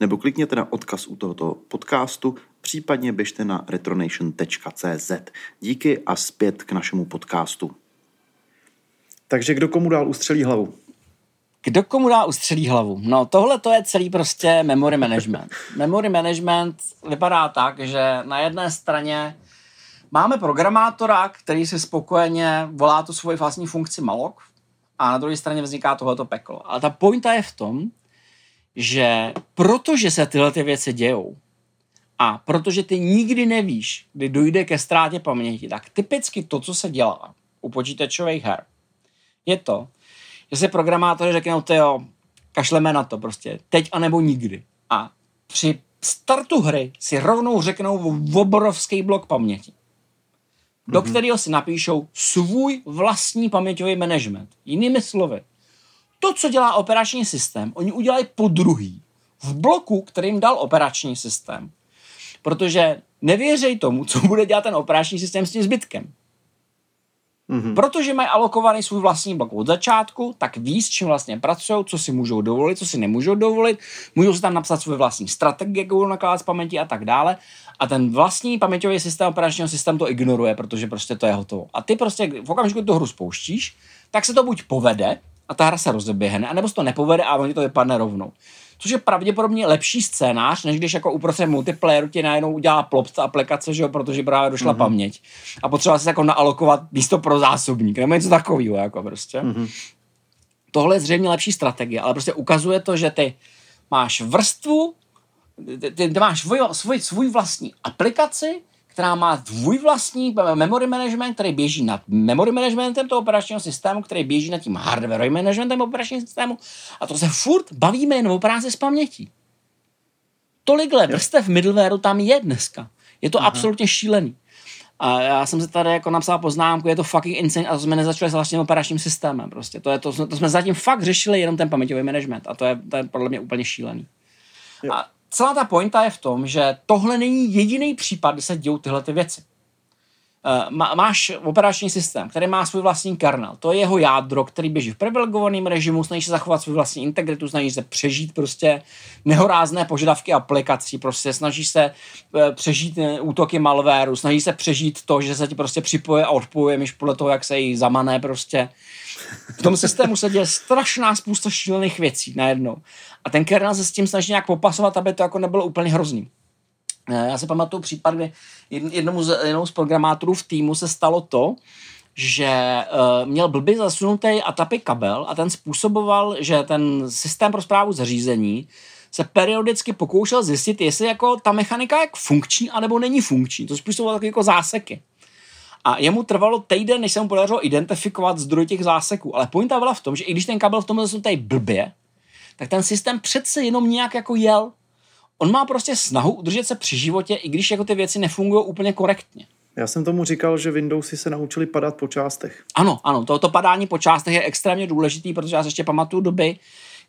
nebo klikněte na odkaz u tohoto podcastu případně běžte na retronation.cz. Díky a zpět k našemu podcastu. Takže kdo komu dál ustřelí hlavu? Kdo komu dá ustřelí hlavu? No tohle to je celý prostě memory management. memory management vypadá tak, že na jedné straně máme programátora, který si spokojeně volá tu svoji vlastní funkci malloc a na druhé straně vzniká tohleto peklo. Ale ta pointa je v tom, že protože se tyhle ty věci dějou, a protože ty nikdy nevíš, kdy dojde ke ztrátě paměti, tak typicky to, co se dělá u počítačových her, je to, že se programátoři řeknou, ty jo, kašleme na to prostě, teď anebo nikdy. A při startu hry si rovnou řeknou obrovský blok paměti, do mm-hmm. kterého si napíšou svůj vlastní paměťový management. Jinými slovy, to, co dělá operační systém, oni udělají po druhý v bloku, kterým dal operační systém protože nevěřej tomu, co bude dělat ten operační systém s tím zbytkem. Mm-hmm. Protože mají alokovaný svůj vlastní blok od začátku, tak ví, s čím vlastně pracují, co si můžou dovolit, co si nemůžou dovolit, můžou si tam napsat svůj vlastní strategie, jak budou nakládat s paměti a tak dále. A ten vlastní paměťový systém operačního systému to ignoruje, protože prostě to je hotovo. A ty prostě v okamžiku, kdy tu hru spouštíš, tak se to buď povede a ta hra se rozeběhne, anebo se to nepovede a oni to vypadne rovnou což je pravděpodobně lepší scénář, než když jako uprostřed multiplayeru ti najednou udělá plop ta aplikace, že jo, protože právě došla mm-hmm. paměť. A potřeba se jako naalokovat místo pro zásobník, nebo něco takového, jako prostě. Mm-hmm. Tohle je zřejmě lepší strategie, ale prostě ukazuje to, že ty máš vrstvu, ty, ty máš svůj, svůj, svůj vlastní aplikaci, která má tvůj vlastní memory management, který běží nad memory managementem toho operačního systému, který běží nad tím hardware managementem operačního systému a to se furt bavíme jen o práci s pamětí. Tolikhle vrstev middlewareu tam je dneska. Je to Aha. absolutně šílený. A já jsem se tady jako napsal poznámku, je to fucking insane a to jsme nezačali s vlastním operačním systémem. Prostě. To, je to, to jsme zatím fakt řešili jenom ten paměťový management a to je, to je podle mě úplně šílený. Jo. A celá ta pointa je v tom, že tohle není jediný případ, kdy se dějou tyhle ty věci. Uh, máš operační systém, který má svůj vlastní kernel. To je jeho jádro, který běží v privilegovaném režimu, snaží se zachovat svou vlastní integritu, snaží se přežít prostě nehorázné požadavky aplikací, prostě snaží se uh, přežít uh, útoky malwareu, snaží se přežít to, že se ti prostě připoje a odpoje, myš podle toho, jak se jí zamané prostě. V tom systému se děje strašná spousta šílených věcí najednou. A ten kernel se s tím snaží nějak popasovat, aby to jako nebylo úplně hrozný. Eh, já si pamatuju případ, kdy jednomu z, jednomu z programátorů v týmu se stalo to, že uh, měl blbý zasunutý ATAPI kabel a ten způsoboval, že ten systém pro zprávu zařízení se periodicky pokoušel zjistit, jestli jako ta mechanika je funkční, anebo není funkční. To způsobovalo takové jako záseky. A jemu trvalo týden, než se mu podařilo identifikovat zdroj těch záseků. Ale pointa byla v tom, že i když ten kabel v tom zasunutý blbě, tak ten systém přece jenom nějak jako jel. On má prostě snahu udržet se při životě, i když jako ty věci nefungují úplně korektně. Já jsem tomu říkal, že Windowsy se naučili padat po částech. Ano, ano, to, to padání po částech je extrémně důležitý, protože já se ještě pamatuju doby,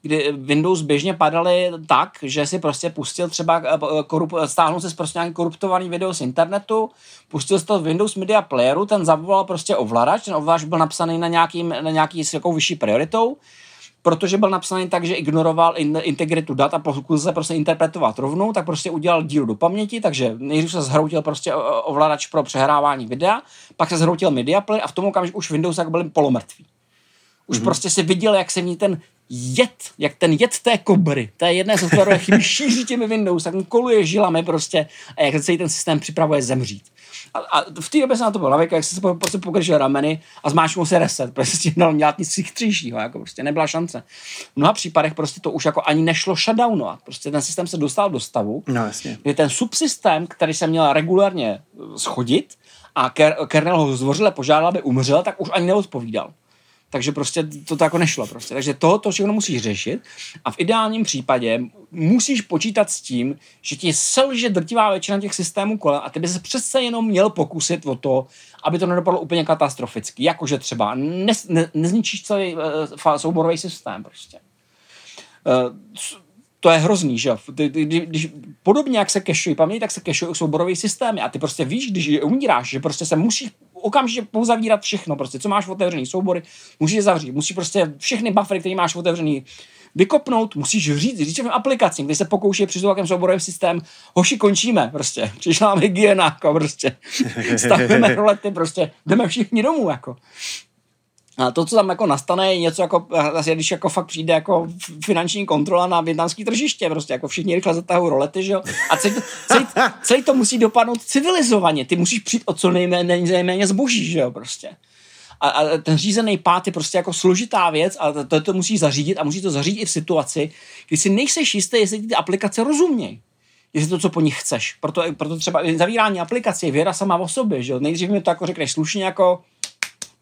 kdy Windows běžně padaly tak, že si prostě pustil třeba, eh, eh, korup, stáhnul si prostě nějaký koruptovaný video z internetu, pustil si to v Windows Media Playeru, ten zavolal prostě ovladač, ten ovladač byl napsaný na, nějaký, na nějaký s jakou vyšší prioritou, protože byl napsaný tak, že ignoroval in, integritu dat a pokud se prostě interpretovat rovnou, tak prostě udělal díl do paměti, takže nejdřív se zhroutil prostě ovladač pro přehrávání videa, pak se zhroutil media player a v tom okamžiku už Windows jak byl polomrtvý. Už mm-hmm. prostě si viděl, jak se v ní ten jed, jak ten jed té kobry, té jedné softwarové chyby šíří těmi Windows, tak mu koluje žilami prostě a jak celý ten systém připravuje zemřít. A, a v té době se na to byl navěk, jak se prostě pokržil rameny a zmáčknul se reset, protože si měl dělat nic chytřejšího, jako prostě nebyla šance. V mnoha případech prostě to už jako ani nešlo shutdownovat. Prostě ten systém se dostal do stavu, no, jasně. kdy ten subsystém, který se měl regulárně schodit a kernel ho zdvořile požádal, aby umřel, tak už ani neodpovídal. Takže prostě to, to jako nešlo prostě. Takže to, to všechno musíš řešit a v ideálním případě musíš počítat s tím, že ti selže drtivá většina těch systémů kolem a ty se přece jenom měl pokusit o to, aby to nedopadlo úplně katastroficky. Jakože třeba ne, ne, nezničíš celý uh, souborový systém prostě. Uh, to je hrozný, že. Když, podobně jak se kešují paměť, tak se kešují souborové systémy a ty prostě víš, když umíráš, že prostě se musíš okamžitě pouzavírat všechno, prostě, co máš otevřený soubory, musíš zavřít, musíš prostě všechny buffery, které máš otevřený, vykopnout, musíš říct, říct v aplikaci, když se pokouší při nějakém souborovém systém, hoši končíme, prostě, přišla nám hygiena, jako prostě, stavíme rolety, prostě, jdeme všichni domů, jako. A to, co tam jako nastane, je něco jako, asi když jako fakt přijde jako finanční kontrola na větnamský tržiště, prostě jako všichni rychle zatahují rolety, že jo? A celý, celý, celý, to musí dopadnout civilizovaně, ty musíš přijít o co nejméně, nejméně zboží, že jo, prostě. A, a ten řízený pát je prostě jako složitá věc a to, to musí zařídit a musí to zařídit i v situaci, kdy si nejseš jistý, jestli ty aplikace rozumějí jestli to, co po nich chceš. Proto, proto třeba zavírání aplikace je věra sama o sobě, že. Nejdřív mi to jako řekneš slušně jako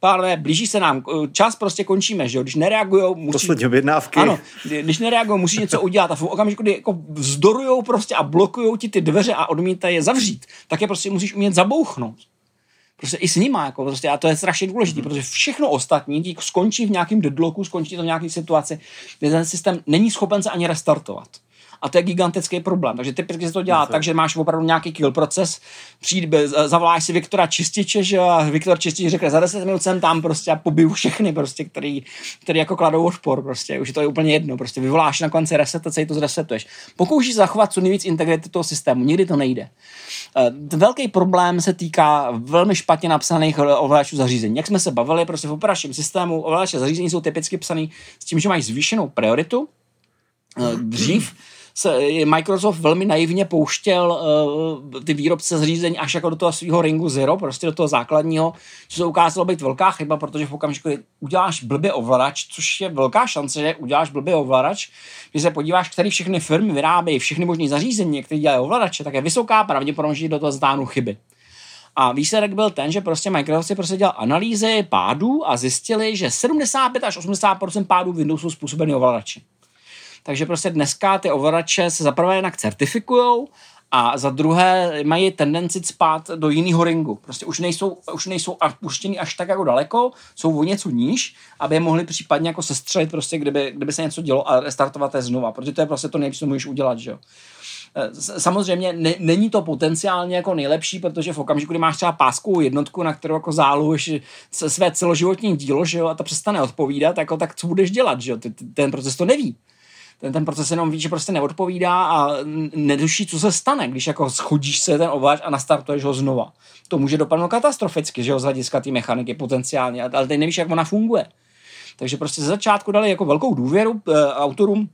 pánové, blíží se nám, čas prostě končíme, že jo, když nereagují, musí... Poslední objednávky. Ano, když nereagují, musí něco udělat a v okamžiku, kdy jako vzdorujou prostě a blokují ti ty dveře a odmítají je zavřít, tak je prostě musíš umět zabouchnout. Prostě i s nima, jako prostě, a to je strašně důležité, mm. protože všechno ostatní skončí v nějakém deadlocku, skončí to v nějaké situaci, kde ten systém není schopen se ani restartovat a to je gigantický problém. Takže typicky se to dělá tak, že máš opravdu nějaký kill proces, přijde, zavoláš si Viktora Čističe, že a Viktor Čistič řekne, za 10 minut jsem tam prostě a pobiju všechny prostě, který, který jako kladou odpor prostě, už je to je úplně jedno, prostě vyvoláš na konci reset a celý to zresetuješ. Pokoušíš zachovat co nejvíc integrity toho systému, nikdy to nejde. Eh, ten velký problém se týká velmi špatně napsaných ovladačů zařízení. Jak jsme se bavili, prostě v operačním systému ovladače zařízení jsou typicky psaný s tím, že mají zvýšenou prioritu. Eh, dřív se Microsoft velmi naivně pouštěl uh, ty výrobce zřízení až jako do toho svého ringu zero, prostě do toho základního, co se ukázalo být velká chyba, protože v okamžiku, kdy uděláš blbě ovladač, což je velká šance, že uděláš blbě ovladač, když se podíváš, které všechny firmy vyrábějí všechny možné zařízení, které dělají ovladače, tak je vysoká pravděpodobnost, že do toho zdánu chyby. A výsledek byl ten, že prostě Microsoft si prostě dělal analýzy pádů a zjistili, že 75 až 80% pádů Windowsu způsobený ovladači. Takže prostě dneska ty ovladače se zaprvé jinak certifikují a za druhé mají tendenci spát do jiného ringu. Prostě už nejsou, už nejsou puštěný až tak jako daleko, jsou o něco níž, aby je mohli případně jako sestřelit prostě, kdyby, kdyby se něco dělo a restartovat je znova, protože to je prostě to nejlepší, co můžeš udělat, že jo. E, samozřejmě ne, není to potenciálně jako nejlepší, protože v okamžiku, kdy máš třeba páskovou jednotku, na kterou jako zálohuješ své celoživotní dílo, že jo, a to přestane odpovídat, jako, tak co budeš dělat, že jo, ten proces to neví ten, ten proces jenom ví, že prostě neodpovídá a neduší, co se stane, když jako schodíš se ten ovladač a nastartuješ ho znova. To může dopadnout katastroficky, že jo, z hlediska té mechaniky potenciálně, ale teď nevíš, jak ona funguje. Takže prostě ze začátku dali jako velkou důvěru e, autorům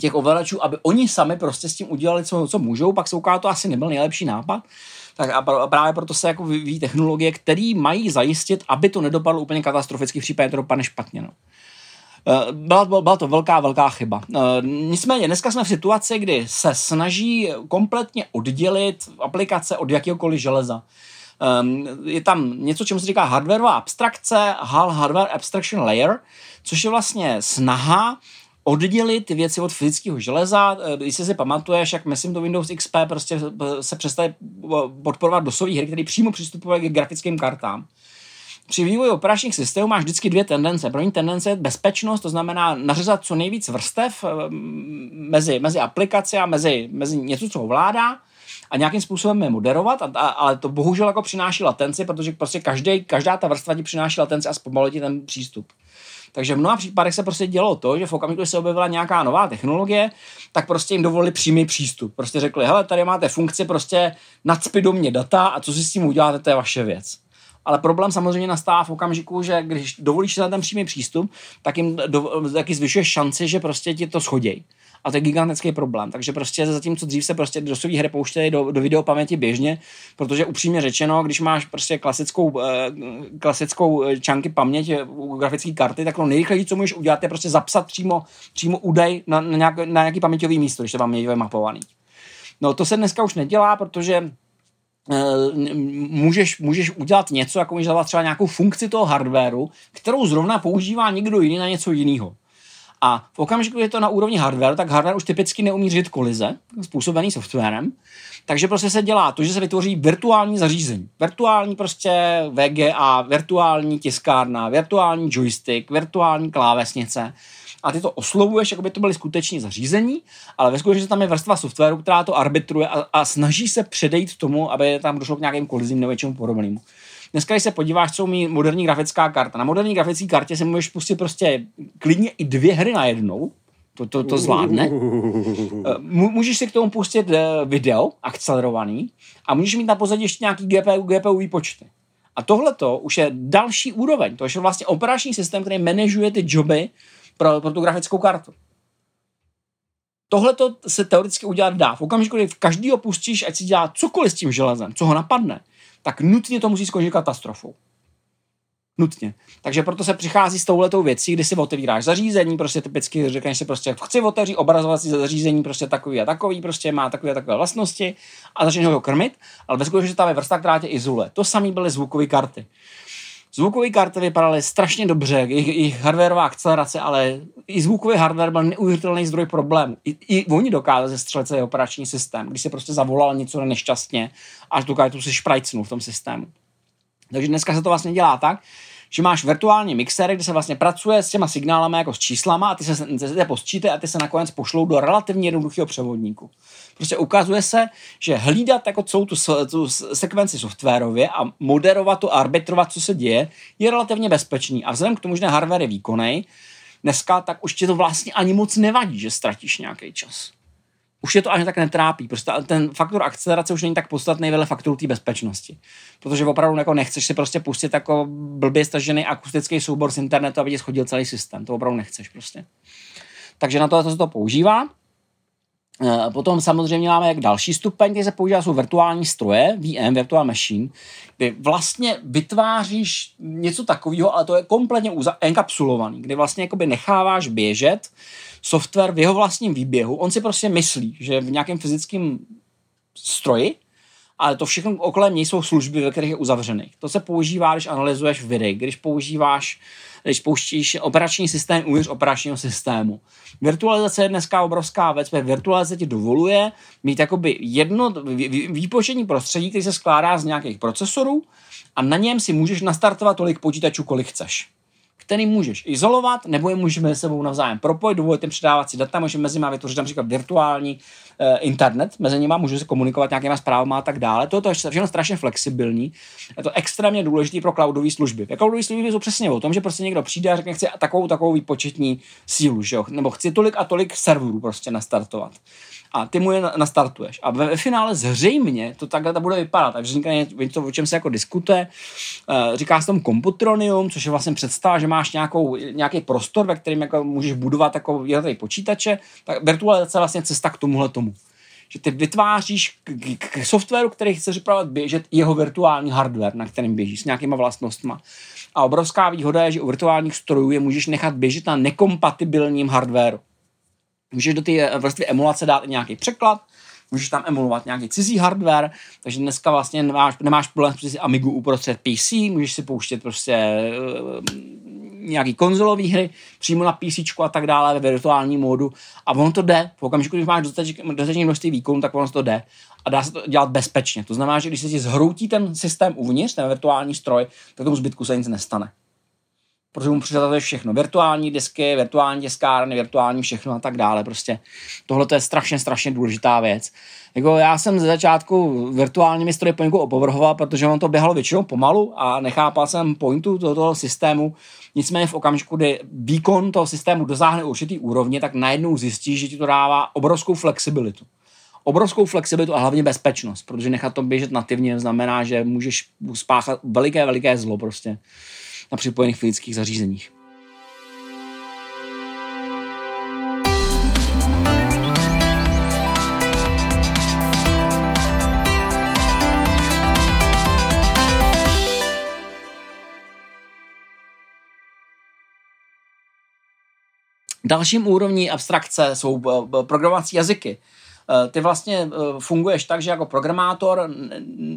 těch ovladačů, aby oni sami prostě s tím udělali, co, co můžou, pak se ukázalo, to asi nebyl nejlepší nápad. Tak a právě proto se jako vyvíjí technologie, které mají zajistit, aby to nedopadlo úplně katastroficky v případě, to dopadne špatně. No. Eh, byla, byla to velká, velká chyba. Eh, nicméně dneska jsme v situaci, kdy se snaží kompletně oddělit aplikace od jakéhokoliv železa. Ehm, je tam něco, čemu se říká hardwareová abstrakce, HAL Hardware Abstraction Layer, což je vlastně snaha oddělit ty věci od fyzického železa. Eh, když si pamatuješ, jak myslím to Windows XP prostě se přestane podporovat dosové hry, které přímo přistupují k grafickým kartám při vývoji operačních systémů máš vždycky dvě tendence. První tendence je bezpečnost, to znamená nařezat co nejvíc vrstev eh, mezi, mezi aplikaci a mezi, mezi něco, co ovládá a nějakým způsobem je moderovat, a, a, ale to bohužel jako přináší latenci, protože prostě každý, každá ta vrstva ti přináší latenci a zpomalí ti ten přístup. Takže v mnoha případech se prostě dělo to, že v okamžiku, se objevila nějaká nová technologie, tak prostě jim dovolili přímý přístup. Prostě řekli, hele, tady máte funkci prostě nadspit do mě data a co si s tím uděláte, to je vaše věc. Ale problém samozřejmě nastává v okamžiku, že když dovolíš na ten přímý přístup, tak jim do, taky zvyšuješ šanci, že prostě ti to schodějí. A to je gigantický problém. Takže prostě zatímco dřív se prostě DOSové hry pouštěly do, do video paměti běžně, protože upřímně řečeno, když máš prostě klasickou, eh, klasickou eh, čanky paměť eh, u grafické karty, tak to nejrychleji, co můžeš udělat, je prostě zapsat přímo, přímo údaj na, na, nějak, na nějaký paměťový místo, když to vám je mapovaný. No to se dneska už nedělá, protože můžeš, můžeš udělat něco, jako můžeš třeba nějakou funkci toho hardwareu, kterou zrovna používá někdo jiný na něco jiného. A v okamžiku, je to na úrovni hardware, tak hardware už typicky neumí řídit kolize způsobený softwarem. Takže prostě se dělá to, že se vytvoří virtuální zařízení. Virtuální prostě VGA, virtuální tiskárna, virtuální joystick, virtuální klávesnice a ty to oslovuješ, jako by to byly skutečně zařízení, ale ve skutečnosti tam je vrstva softwaru, která to arbitruje a, a snaží se předejít tomu, aby tam došlo k nějakým kolizím nebo něčemu podobnému. Dneska, když se podíváš, co umí moderní grafická karta, na moderní grafické kartě si můžeš pustit prostě klidně i dvě hry na jednou, to, to, to zvládne. Eh, můžeš si k tomu pustit eh, video akcelerovaný a můžeš mít na pozadí ještě nějaký GPU, GPU výpočty. A tohle to už je další úroveň. To je vlastně operační systém, který manažuje ty joby pro, pro tu grafickou kartu. Tohle to se teoreticky udělat dá. V okamžiku, kdy v každý pustíš, ať si dělá cokoliv s tím železem, co ho napadne, tak nutně to musí skončit katastrofou. Nutně. Takže proto se přichází s touhletou věcí, kdy si otevíráš zařízení, prostě typicky řekneš si prostě, chci otevřít obrazovací zařízení, prostě takový a takový, prostě má takové a takové vlastnosti a začneš ho krmit, ale ve skutečnosti tam je vrsta, která tě izoluje. To samé byly zvukové karty. Zvukové karty vypadaly strašně dobře, jejich, jejich hardwareová akcelerace, ale i zvukový hardware byl neuvěřitelný zdroj problémů. I, I oni dokázali zestřelit celý operační systém, když se prostě zavolal něco nešťastně, až tu kartu si šprajcnul v tom systému. Takže dneska se to vlastně dělá tak, že máš virtuální mixéry, kde se vlastně pracuje s těma signálami jako s číslama a ty se, se posčíte a ty se nakonec pošlou do relativně jednoduchého převodníku. Prostě ukazuje se, že hlídat jako celou tu, tu sekvenci softwarově a moderovat to, arbitrovat, co se děje, je relativně bezpečný. A vzhledem k tomu, že hardware je výkonný, dneska, tak už ti to vlastně ani moc nevadí, že ztratíš nějaký čas už je to ani tak netrápí. Prostě ten faktor akcelerace už není tak podstatný vedle faktoru té bezpečnosti. Protože opravdu jako nechceš si prostě pustit jako blbě stažený akustický soubor z internetu, aby ti schodil celý systém. To opravdu nechceš prostě. Takže na to, to se to používá. Eh, potom samozřejmě máme jak další stupeň, který se používá, jsou virtuální stroje, VM, Virtual Machine, kdy vlastně vytváříš něco takového, ale to je kompletně enkapsulovaný, kdy vlastně jakoby necháváš běžet software v jeho vlastním výběhu. On si prostě myslí, že v nějakém fyzickém stroji, ale to všechno okolo něj jsou služby, ve kterých je uzavřený. To se používá, když analyzuješ vidy, když používáš když pouštíš operační systém uvnitř operačního systému. Virtualizace je dneska obrovská věc, protože virtualizace ti dovoluje mít jakoby jedno výpočetní prostředí, který se skládá z nějakých procesorů a na něm si můžeš nastartovat tolik počítačů, kolik chceš který můžeš izolovat, nebo je můžeme se sebou navzájem propojit, dovolit jim předávat si data, můžeme mezi nimi vytvořit například virtuální internet, mezi nimi můžu se komunikovat nějakýma zprávami a tak dále. To je všechno strašně flexibilní. Je to extrémně důležité pro cloudové služby. Jako cloudové služby jsou přesně o tom, že prostě někdo přijde a řekne, chci takovou takovou výpočetní sílu, že jo? nebo chci tolik a tolik serverů prostě nastartovat a ty mu je nastartuješ. A ve finále zřejmě to takhle to bude vypadat. Takže vznikne něco, o čem se jako diskutuje. Eh, říká se tomu komputronium, což je vlastně představa, že máš nějakou, nějaký prostor, ve kterém jako můžeš budovat jako počítače. Tak virtualizace je vlastně cesta k tomuhle tomu že ty vytváříš k, k, k softwaru, který chceš připravovat běžet jeho virtuální hardware, na kterém běží s nějakýma vlastnostma. A obrovská výhoda je, že u virtuálních strojů je můžeš nechat běžet na nekompatibilním hardwareu. Můžeš do té eh, vrstvy emulace dát i nějaký překlad, můžeš tam emulovat nějaký cizí hardware, takže dneska vlastně nemáš, nemáš problém si Amigu uprostřed PC, můžeš si pouštět prostě uh, nějaký konzolový hry přímo na PC a tak dále ve virtuální módu a ono to jde. V okamžiku, když máš dostatečné množství výkonů, tak ono to jde a dá se to dělat bezpečně. To znamená, že když se ti zhroutí ten systém uvnitř, ten virtuální stroj, tak tomu zbytku se nic nestane. Protože mu přiřazuje všechno. Virtuální disky, virtuální diskárny, virtuální všechno a tak dále. Prostě tohle je strašně, strašně důležitá věc. Jako já jsem ze začátku virtuálními stroji poněkud opovrhoval, protože on to běhalo většinou pomalu a nechápal jsem pointu toho, toho systému. Nicméně v okamžiku, kdy výkon toho systému dosáhne určitý úrovně, tak najednou zjistí, že ti to dává obrovskou flexibilitu obrovskou flexibilitu a hlavně bezpečnost, protože nechat to běžet nativně znamená, že můžeš spáchat veliké, veliké zlo prostě na připojených fyzických zařízeních. Dalším úrovní abstrakce jsou eh, programovací jazyky. Eh, ty vlastně eh, funguješ tak, že jako programátor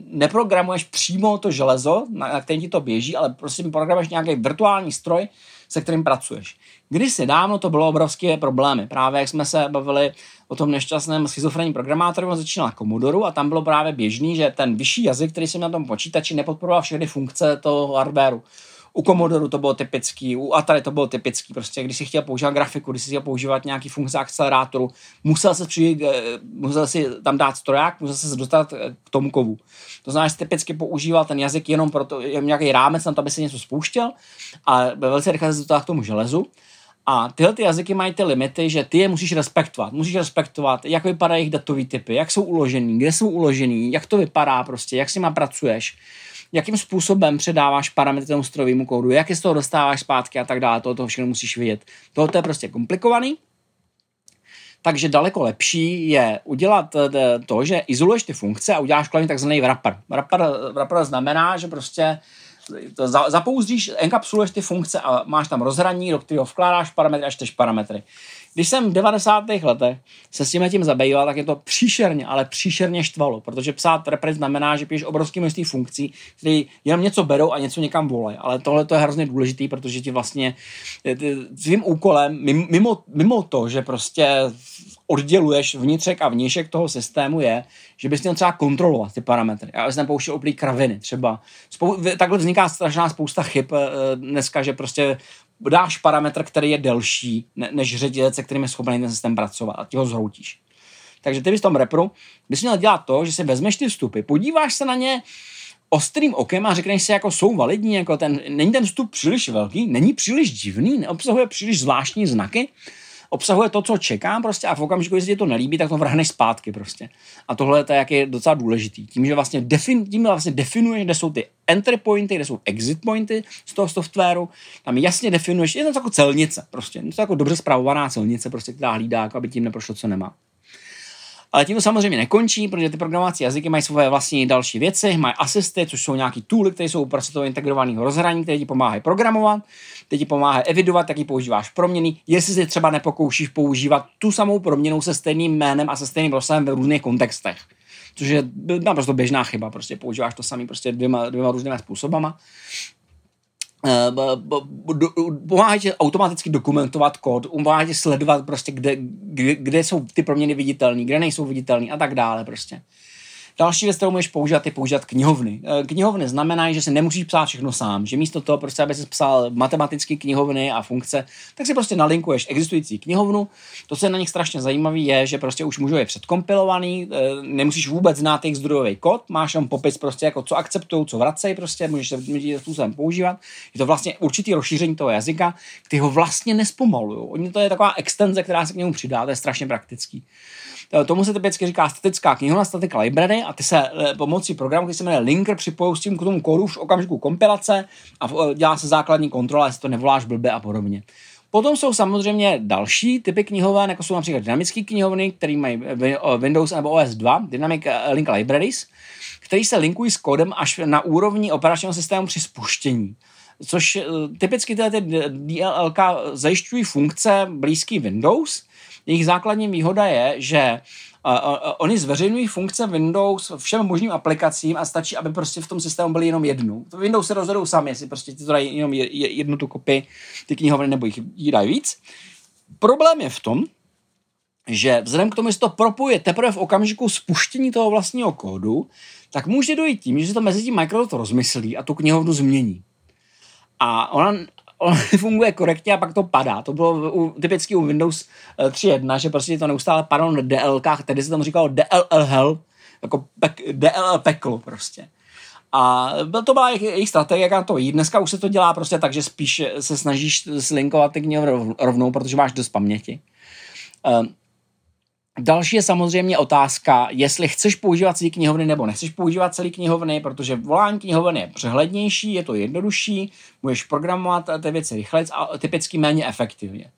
neprogramuješ přímo to železo, na kterém ti to běží, ale prostě programuješ nějaký virtuální stroj, se kterým pracuješ. Kdysi dávno to bylo obrovské problémy. Právě jak jsme se bavili o tom nešťastném schizofrenním programátorovi, on začínal na Commodore a tam bylo právě běžný, že ten vyšší jazyk, který jsem na tom počítači, nepodporoval všechny funkce toho hardwareu. U Commodore to bylo typický, u Atari to bylo typický. Prostě když si chtěl používat grafiku, když si chtěl používat nějaký funkce akcelerátoru, musel se přijít, eh, musel si tam dát stroják, musel se dostat eh, k tomu kovu. To znamená, že typicky používal ten jazyk jenom proto, nějaký rámec na to, aby se něco spouštěl a velice rychle se dostal k tomu železu. A tyhle ty jazyky mají ty limity, že ty je musíš respektovat. Musíš respektovat, jak vypadají jejich datový typy, jak jsou uložený, kde jsou uložený, jak to vypadá prostě, jak s nima pracuješ jakým způsobem předáváš parametry tomu strojovému kódu, jak je z toho dostáváš zpátky a tak dále, toho, toho všechno musíš vidět. Tohle je prostě komplikovaný, takže daleko lepší je udělat eh, to, že izoluješ ty funkce a uděláš kolem takzvaný wrapper. wrapper. Wrapper znamená, že prostě zapouzdíš, enkapsuluješ ty funkce a máš tam rozhraní, do kterého vkládáš parametry a čteš parametry. Když jsem v 90. letech se s tím tím zabýval, tak je to příšerně, ale příšerně štvalo, protože psát repre znamená, že píšeš obrovský množství funkcí, které jenom něco berou a něco někam volají. Ale tohle to je hrozně důležitý, protože ti vlastně svým úkolem, mimo, mimo to, že prostě odděluješ vnitřek a vnějšek toho systému je, že bys měl třeba kontrolovat ty parametry. Já jsem pouštěl úplný kraviny třeba. Spou- takhle vzniká strašná spousta chyb eh, dneska, že prostě dáš parametr, který je delší než řetězec, se kterým je schopný ten systém pracovat a ty ho zhroutíš. Takže ty bys v tom repru bys měl dělat to, že si vezmeš ty vstupy, podíváš se na ně ostrým okem a řekneš si, jako jsou validní, jako ten, není ten vstup příliš velký, není příliš divný, neobsahuje příliš zvláštní znaky, obsahuje to, co čekám prostě a v okamžiku, když ti to nelíbí, tak to vrhneš zpátky prostě. A tohle je, jak je docela důležitý. Tím, že vlastně, defin, tím vlastně definuješ, kde jsou ty entry pointy, kde jsou exit pointy z toho softwaru, tam jasně definuješ, je to jako celnice prostě, je to jako dobře zpravovaná celnice, prostě, která hlídá, jako aby tím neprošlo, co nemá. Ale tím to samozřejmě nekončí, protože ty programovací jazyky mají svoje vlastní další věci, mají asisty, což jsou nějaký tooly, které jsou prostě toho integrovaného rozhraní, které ti pomáhají programovat, které ti pomáhají evidovat, jaký používáš proměny, jestli si třeba nepokoušíš používat tu samou proměnu se stejným jménem a se stejným rozsahem ve různých kontextech. Což je naprosto běžná chyba, prostě používáš to samý prostě dvěma, dvěma různými způsobama. Eh, pomáhá ti automaticky dokumentovat kód, pomáhá sledovat prostě, kde, kde, kde jsou ty proměny viditelné, kde nejsou viditelné a tak dále prostě. Další věc, kterou můžeš používat, je používat knihovny. Eh, knihovny znamenají, že si nemusíš psát všechno sám, že místo toho, prostě, aby si psal matematické knihovny a funkce, tak si prostě nalinkuješ existující knihovnu. To, co je na nich strašně zajímavé, je, že prostě už můžou je předkompilovaný, eh, nemusíš vůbec znát jejich zdrojový kód, máš tam popis prostě jako co akceptují, co vracejí, prostě můžeš se způsobem používat. Je to vlastně určitý rozšíření toho jazyka, který ho vlastně nespomalují. Oni to je taková extenze, která se k němu přidá, to je strašně praktický. Eh, tomu se typicky říká statická knihovna, static library a ty se eh, pomocí programu, který se jmenuje Linker, připojí k tomu kódu v okamžiku kompilace a eh, dělá se základní kontrola, jestli to nevoláš blbě a podobně. Potom jsou samozřejmě další typy knihoven, jako jsou například dynamické knihovny, které mají Windows nebo OS 2, Dynamic Link Libraries, které se linkují s kódem až na úrovni operačního systému při spuštění. Což typicky tyhle ty DLLK zajišťují funkce blízký Windows, jejich základní výhoda je, že uh, uh, oni zveřejňují funkce Windows všem možným aplikacím a stačí, aby prostě v tom systému byly jenom jednu. Windows se rozhodou sami, jestli prostě ti to dají jenom jednu tu kopii ty knihovny nebo jich jí dají víc. Problém je v tom, že vzhledem k tomu, že to propoje teprve v okamžiku spuštění toho vlastního kódu, tak může dojít tím, že se to mezi tím Microsoft rozmyslí a tu knihovnu změní. A ona on funguje korektně a pak to padá. To bylo u, typicky u Windows 3.1, že prostě to neustále padalo na DLkách, tedy se tomu říkalo DLL hell, jako pek, DLL peklo prostě. A byl to byla jejich, jejich strategie, jak na to jít. Dneska už se to dělá prostě tak, že spíš se snažíš slinkovat ty knihy rovnou, protože máš dost paměti. Um, Další je samozřejmě otázka, jestli chceš používat celý knihovny nebo nechceš používat celý knihovny, protože volání knihovny je přehlednější, je to jednodušší, můžeš programovat ty věci rychleji a typicky méně efektivně.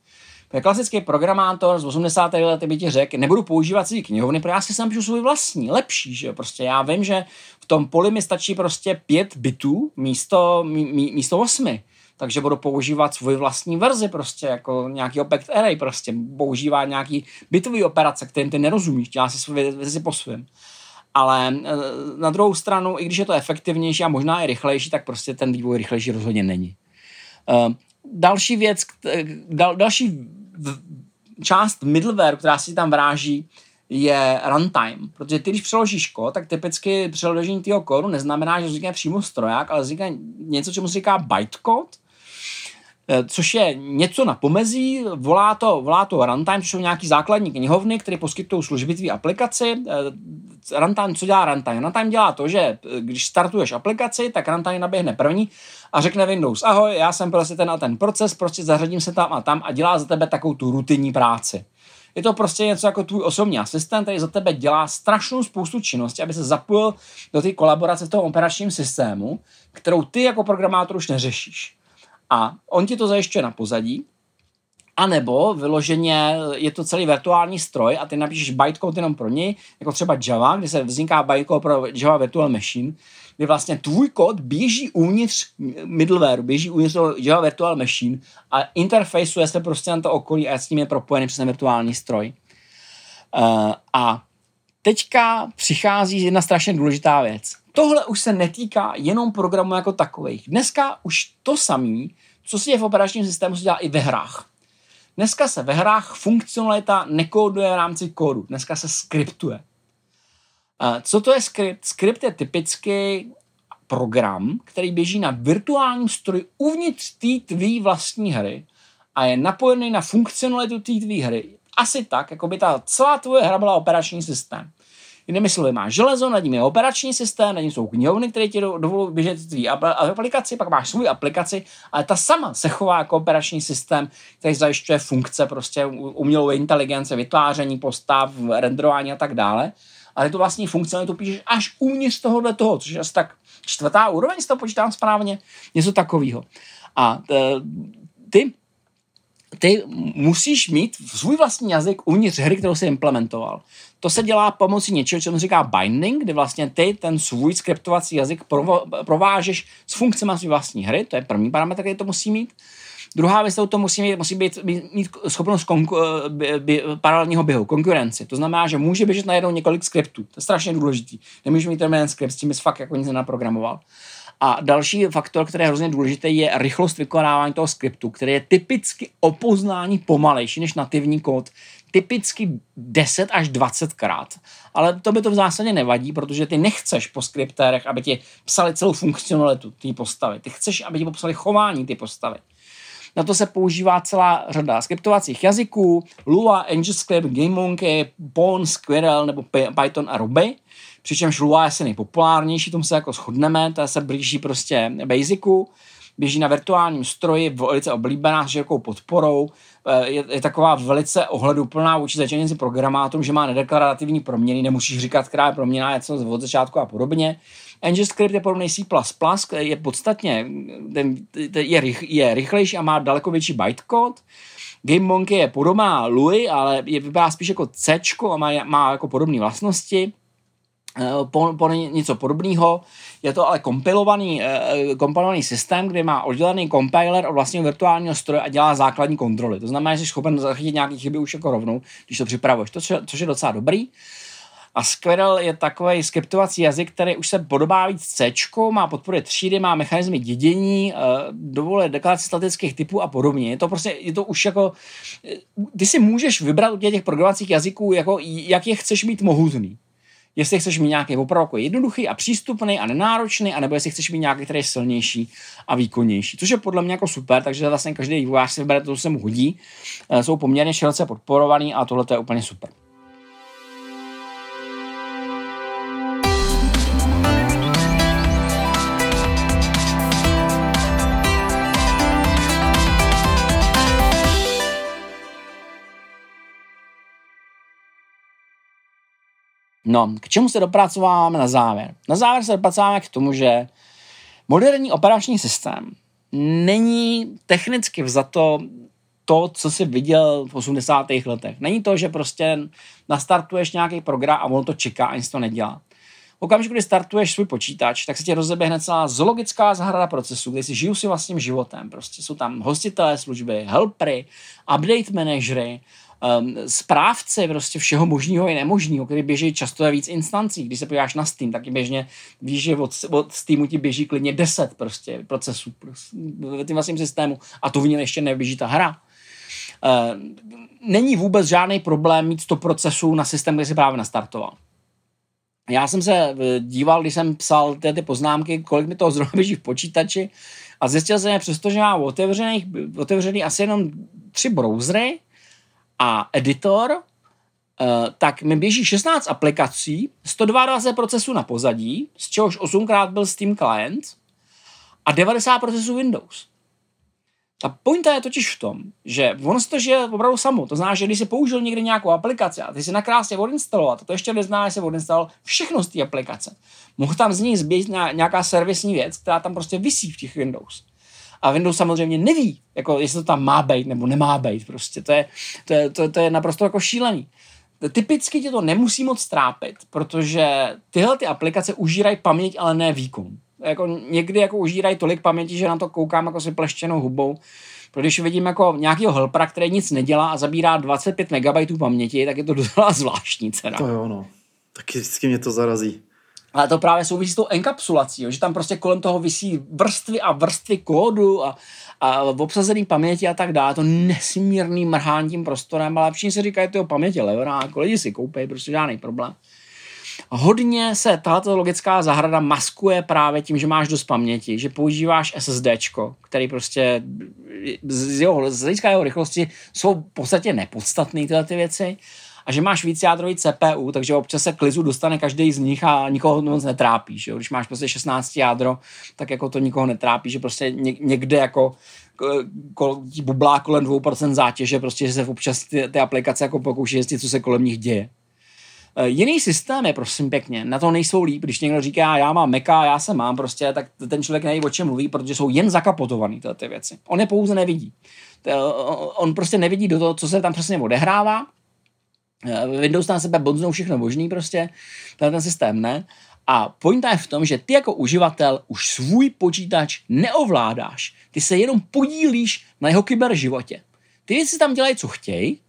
Klasický programátor z 80. let by ti řekl, nebudu používat celý knihovny, protože já si sám svůj vlastní, lepší, že Prostě já vím, že v tom poli mi stačí prostě pět bitů místo, mí, místo osmi takže budu používat svůj vlastní verzi prostě, jako nějaký object array prostě, používá nějaký bitový operace, kterým ty nerozumíš, dělá si svůj verzi po svém. Ale eh, na druhou stranu, i když je to efektivnější a možná i rychlejší, tak prostě ten vývoj rychlejší rozhodně není. Eh, další věc, dal, další část middleware, která si tam vráží, je runtime. Protože ty, když přeložíš kód, tak typicky přeložení toho kódu neznamená, že vznikne přímo stroják, ale vznikne něco, čemu se říká bytecode, Eh, což je něco na pomezí, volá to, volá to runtime, což jsou nějaký základní knihovny, které poskytují služby tvý aplikaci. Eh, runtime, co dělá runtime? Runtime dělá to, že eh, když startuješ aplikaci, tak runtime naběhne první a řekne Windows, ahoj, já jsem prostě ten a ten proces, prostě zařadím se tam a tam a dělá za tebe takovou tu rutinní práci. Je to prostě něco jako tvůj osobní asistent, který za tebe dělá strašnou spoustu činností, aby se zapojil do té kolaborace v tom operačním systému, kterou ty jako programátor už neřešíš a on ti to zajišťuje na pozadí, a nebo vyloženě je to celý virtuální stroj a ty napíšeš bytecode jenom pro něj, jako třeba Java, kde se vzniká bytecode pro Java Virtual Machine, kdy vlastně tvůj kód běží uvnitř middleware, běží uvnitř toho Java Virtual Machine a interfaceuje se prostě na to okolí a s tím je propojený přes ten virtuální stroj. Uh, a teďka přichází jedna strašně důležitá věc. Tohle už se netýká jenom programu jako takových. Dneska už to samé, co se děje v operačním systému, se dělá i ve hrách. Dneska se ve hrách funkcionalita nekóduje v rámci kódu. Dneska se skriptuje. Co to je skript? Skript je typicky program, který běží na virtuálním stroji uvnitř té tvý vlastní hry a je napojený na funkcionalitu té tvý hry. Asi tak, jako by ta celá tvoje hra byla operační systém. Jinými slovy, máš železo, nad ním je operační systém, nad ním jsou knihovny, které ti dovolují běžet tvý aplikaci, pak máš svůj aplikaci, ale ta sama se chová jako operační systém, který zajišťuje funkce, prostě umělou inteligence, vytváření postav, renderování a tak dále. Ale tu vlastní funkcionalitu píšeš až uvnitř tohohle toho, což je asi tak čtvrtá úroveň, si to počítám správně, něco takového. A e, ty ty musíš mít svůj vlastní jazyk uvnitř hry, kterou jsi implementoval. To se dělá pomocí něčeho, co se říká binding, kdy vlastně ty ten svůj skriptovací jazyk provážeš s funkcemi své vlastní hry, to je první parametr, který to musí mít. Druhá věc, to musí mít, musí být, mít, schopnost konku, paralelního běhu, konkurenci. To znamená, že může běžet najednou několik skriptů. To je strašně důležitý. Nemůžeš mít ten skript, s tím bys fakt jako nic nenaprogramoval. A další faktor, který je hrozně důležitý, je rychlost vykonávání toho skriptu, který je typicky o poznání pomalejší než nativní kód. Typicky 10 až 20 krát. Ale to by to v zásadě nevadí, protože ty nechceš po skriptérech, aby ti psali celou funkcionalitu té postavy. Ty chceš, aby ti popsali chování ty postavy. Na to se používá celá řada skriptovacích jazyků, Lua, AngelScript, GameMonkey, Pwn, Squirrel nebo Python a Ruby přičemž Lua je asi nejpopulárnější, tomu se jako shodneme, to se blíží prostě Basicu, běží na virtuálním stroji, velice oblíbená s širokou podporou, eh, je, je taková velice ohleduplná vůči začínajícím programátorům, že má nedeklarativní proměny, nemusíš říkat, která je proměna, je co od začátku a podobně. AngelScript je podobný C++, je podstatně, ten, je, rych, je rychlejší a má daleko větší bytecode. Game Monkey je podobná Louis, ale je, vypadá spíš jako C a má, má jako podobné vlastnosti po, po něco podobného. Je to ale kompilovaný, eh, kompilovaný systém, kde má oddělený compiler od vlastního virtuálního stroje a dělá základní kontroly. To znamená, že jsi schopen zachytit nějaké chyby už jako rovnou, když to připravuješ, to, což je docela dobrý. A Squirrel je takový skriptovací jazyk, který už se podobá víc C, má podpory třídy, má mechanizmy dědění, eh, dovoluje deklaraci statických typů a podobně. Je to prostě, je to už jako, eh, ty si můžeš vybrat u těch programovacích jazyků, jako, jak je chceš mít mohutný jestli chceš mít nějaký opravdu jednoduchý a přístupný a nenáročný, anebo jestli chceš mít nějaký, který je silnější a výkonnější. Což je podle mě jako super, takže vlastně každý vývojář si vybere to, co se mu hodí. Eh, jsou poměrně široce podporovaný a tohle je úplně super. No, k čemu se dopracováváme na závěr? Na závěr se dopracováváme k tomu, že moderní operační systém není technicky vzato to, co jsi viděl v 80. letech. Není to, že prostě nastartuješ nějaký program a on to čeká a nic to nedělá. V okamžiku, kdy startuješ svůj počítač, tak se ti rozeběhne celá zoologická zahrada procesů, kde si žiju si vlastním životem. Prostě jsou tam hostitelé služby, helpery, update manažery, um, správce prostě všeho možného i nemožného, který běží často víc instancí. Když se podíváš na Steam, tak běžně víš, že od, od Steamu ti běží klidně 10 prostě procesů prostě, v tím vlastním systému a to v něm ještě neběží ta hra. Uh, není vůbec žádný problém mít 100 procesů na systém, který si právě nastartoval. Já jsem se eh, díval, když jsem psal ty, ty poznámky, kolik mi toho zrovna běží v počítači a zjistil jsem, že přestože mám otevřený, otevřený asi jenom tři browsery, a editor, uh, tak mi běží 16 aplikací, 122 procesů na pozadí, z čehož 8krát byl Steam Client a 90 procesů Windows. Ta pointa je totiž v tom, že ono to žije opravdu samo. To znamená, že když si použil někdy nějakou aplikaci a ty si nakrásně odinstalovat, a to ještě nezná, že se odinstaloval všechno z té aplikace, mohl tam z ní zbět nějaká servisní věc, která tam prostě vysí v těch Windows. A Windows samozřejmě neví, jako jestli to tam má být nebo nemá být. Prostě to je, to je, to, to je naprosto jako šílený. Typicky tě to nemusí moc trápit, protože tyhle ty aplikace užírají paměť, ale ne výkon. Jako někdy jako užírají tolik paměti, že na to koukám jako si pleštěnou hubou. Protože vidím jako nějakého helpera, který nic nedělá a zabírá 25 MB paměti, tak je to docela zvláštní cena. To jo, no. Taky vždycky mě to zarazí. Ale to právě souvisí s tou enkapsulací, jo, že tam prostě kolem toho visí vrstvy a vrstvy kódu a, a v obsazený paměti a tak dále. To nesmírný mrhání tím prostorem, ale všichni si říkají, to paměť je levná, jako lidi si koupí, prostě žádný problém. Hodně se tato logická zahrada maskuje právě tím, že máš dost paměti, že používáš SSD, který prostě z, jeho, z hlediska jeho rychlosti jsou v podstatě nepodstatné tyhle ty věci a že máš víc jádrový CPU, takže občas se klizu dostane každý z nich a nikoho moc netrápí. Že? Když máš prostě 16 jádro, tak jako to nikoho netrápí, že prostě někde jako bublá kolem 2% zátěže, prostě že se občas ty, ty aplikace jako pokouší zjistit, co se kolem nich děje. Uh, jiný systémy, prosím pěkně, na to nejsou líp. Když někdo říká, já mám Meka, já se mám prostě, tak ten člověk neví, o čem mluví, protože jsou jen zakapotovaný tyhle ty věci. On je pouze nevidí. On prostě nevidí do toho, co se tam přesně odehrává Eh, Windows na sebe bonznou všechno možný prostě, ten, ten systém ne. A pointa je v tom, že ty jako uživatel už svůj počítač neovládáš. Ty se jenom podílíš na jeho kyberživotě. Ty věci tam dělají, co chtějí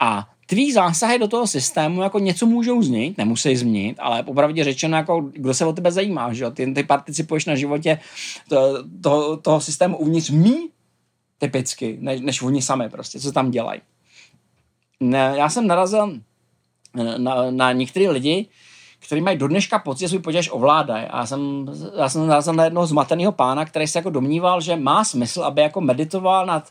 a tvý zásahy do toho systému jako něco můžou změnit, nemusí změnit, ale popravdě řečeno, jako kdo se o tebe zajímá, že Ty, ty participuješ na životě to, to, toho systému uvnitř mý typicky, než, než oni sami prostě, co tam dělají já jsem narazil na, na některé lidi, kteří mají do dneška pocit, že svůj počítač ovládají. A já jsem, já jsem narazil na jednoho zmateného pána, který se jako domníval, že má smysl, aby jako meditoval nad